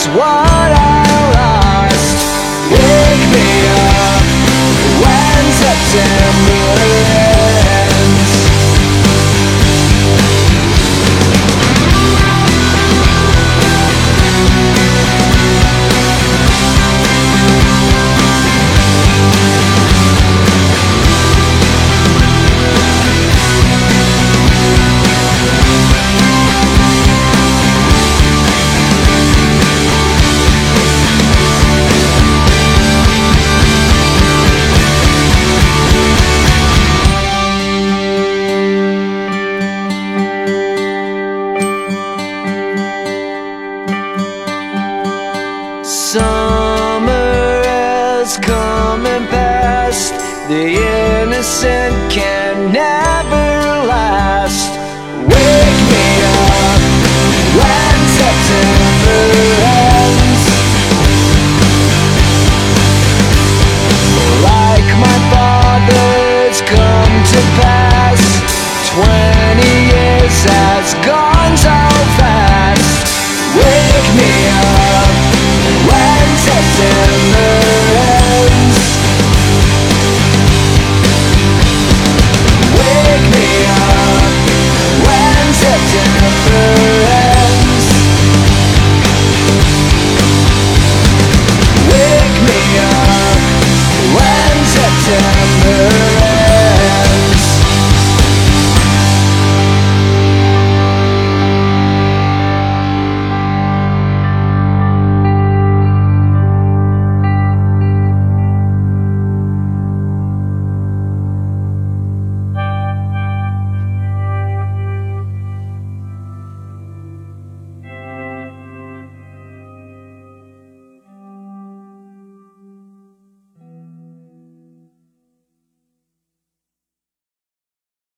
what I lost. Wake me up when September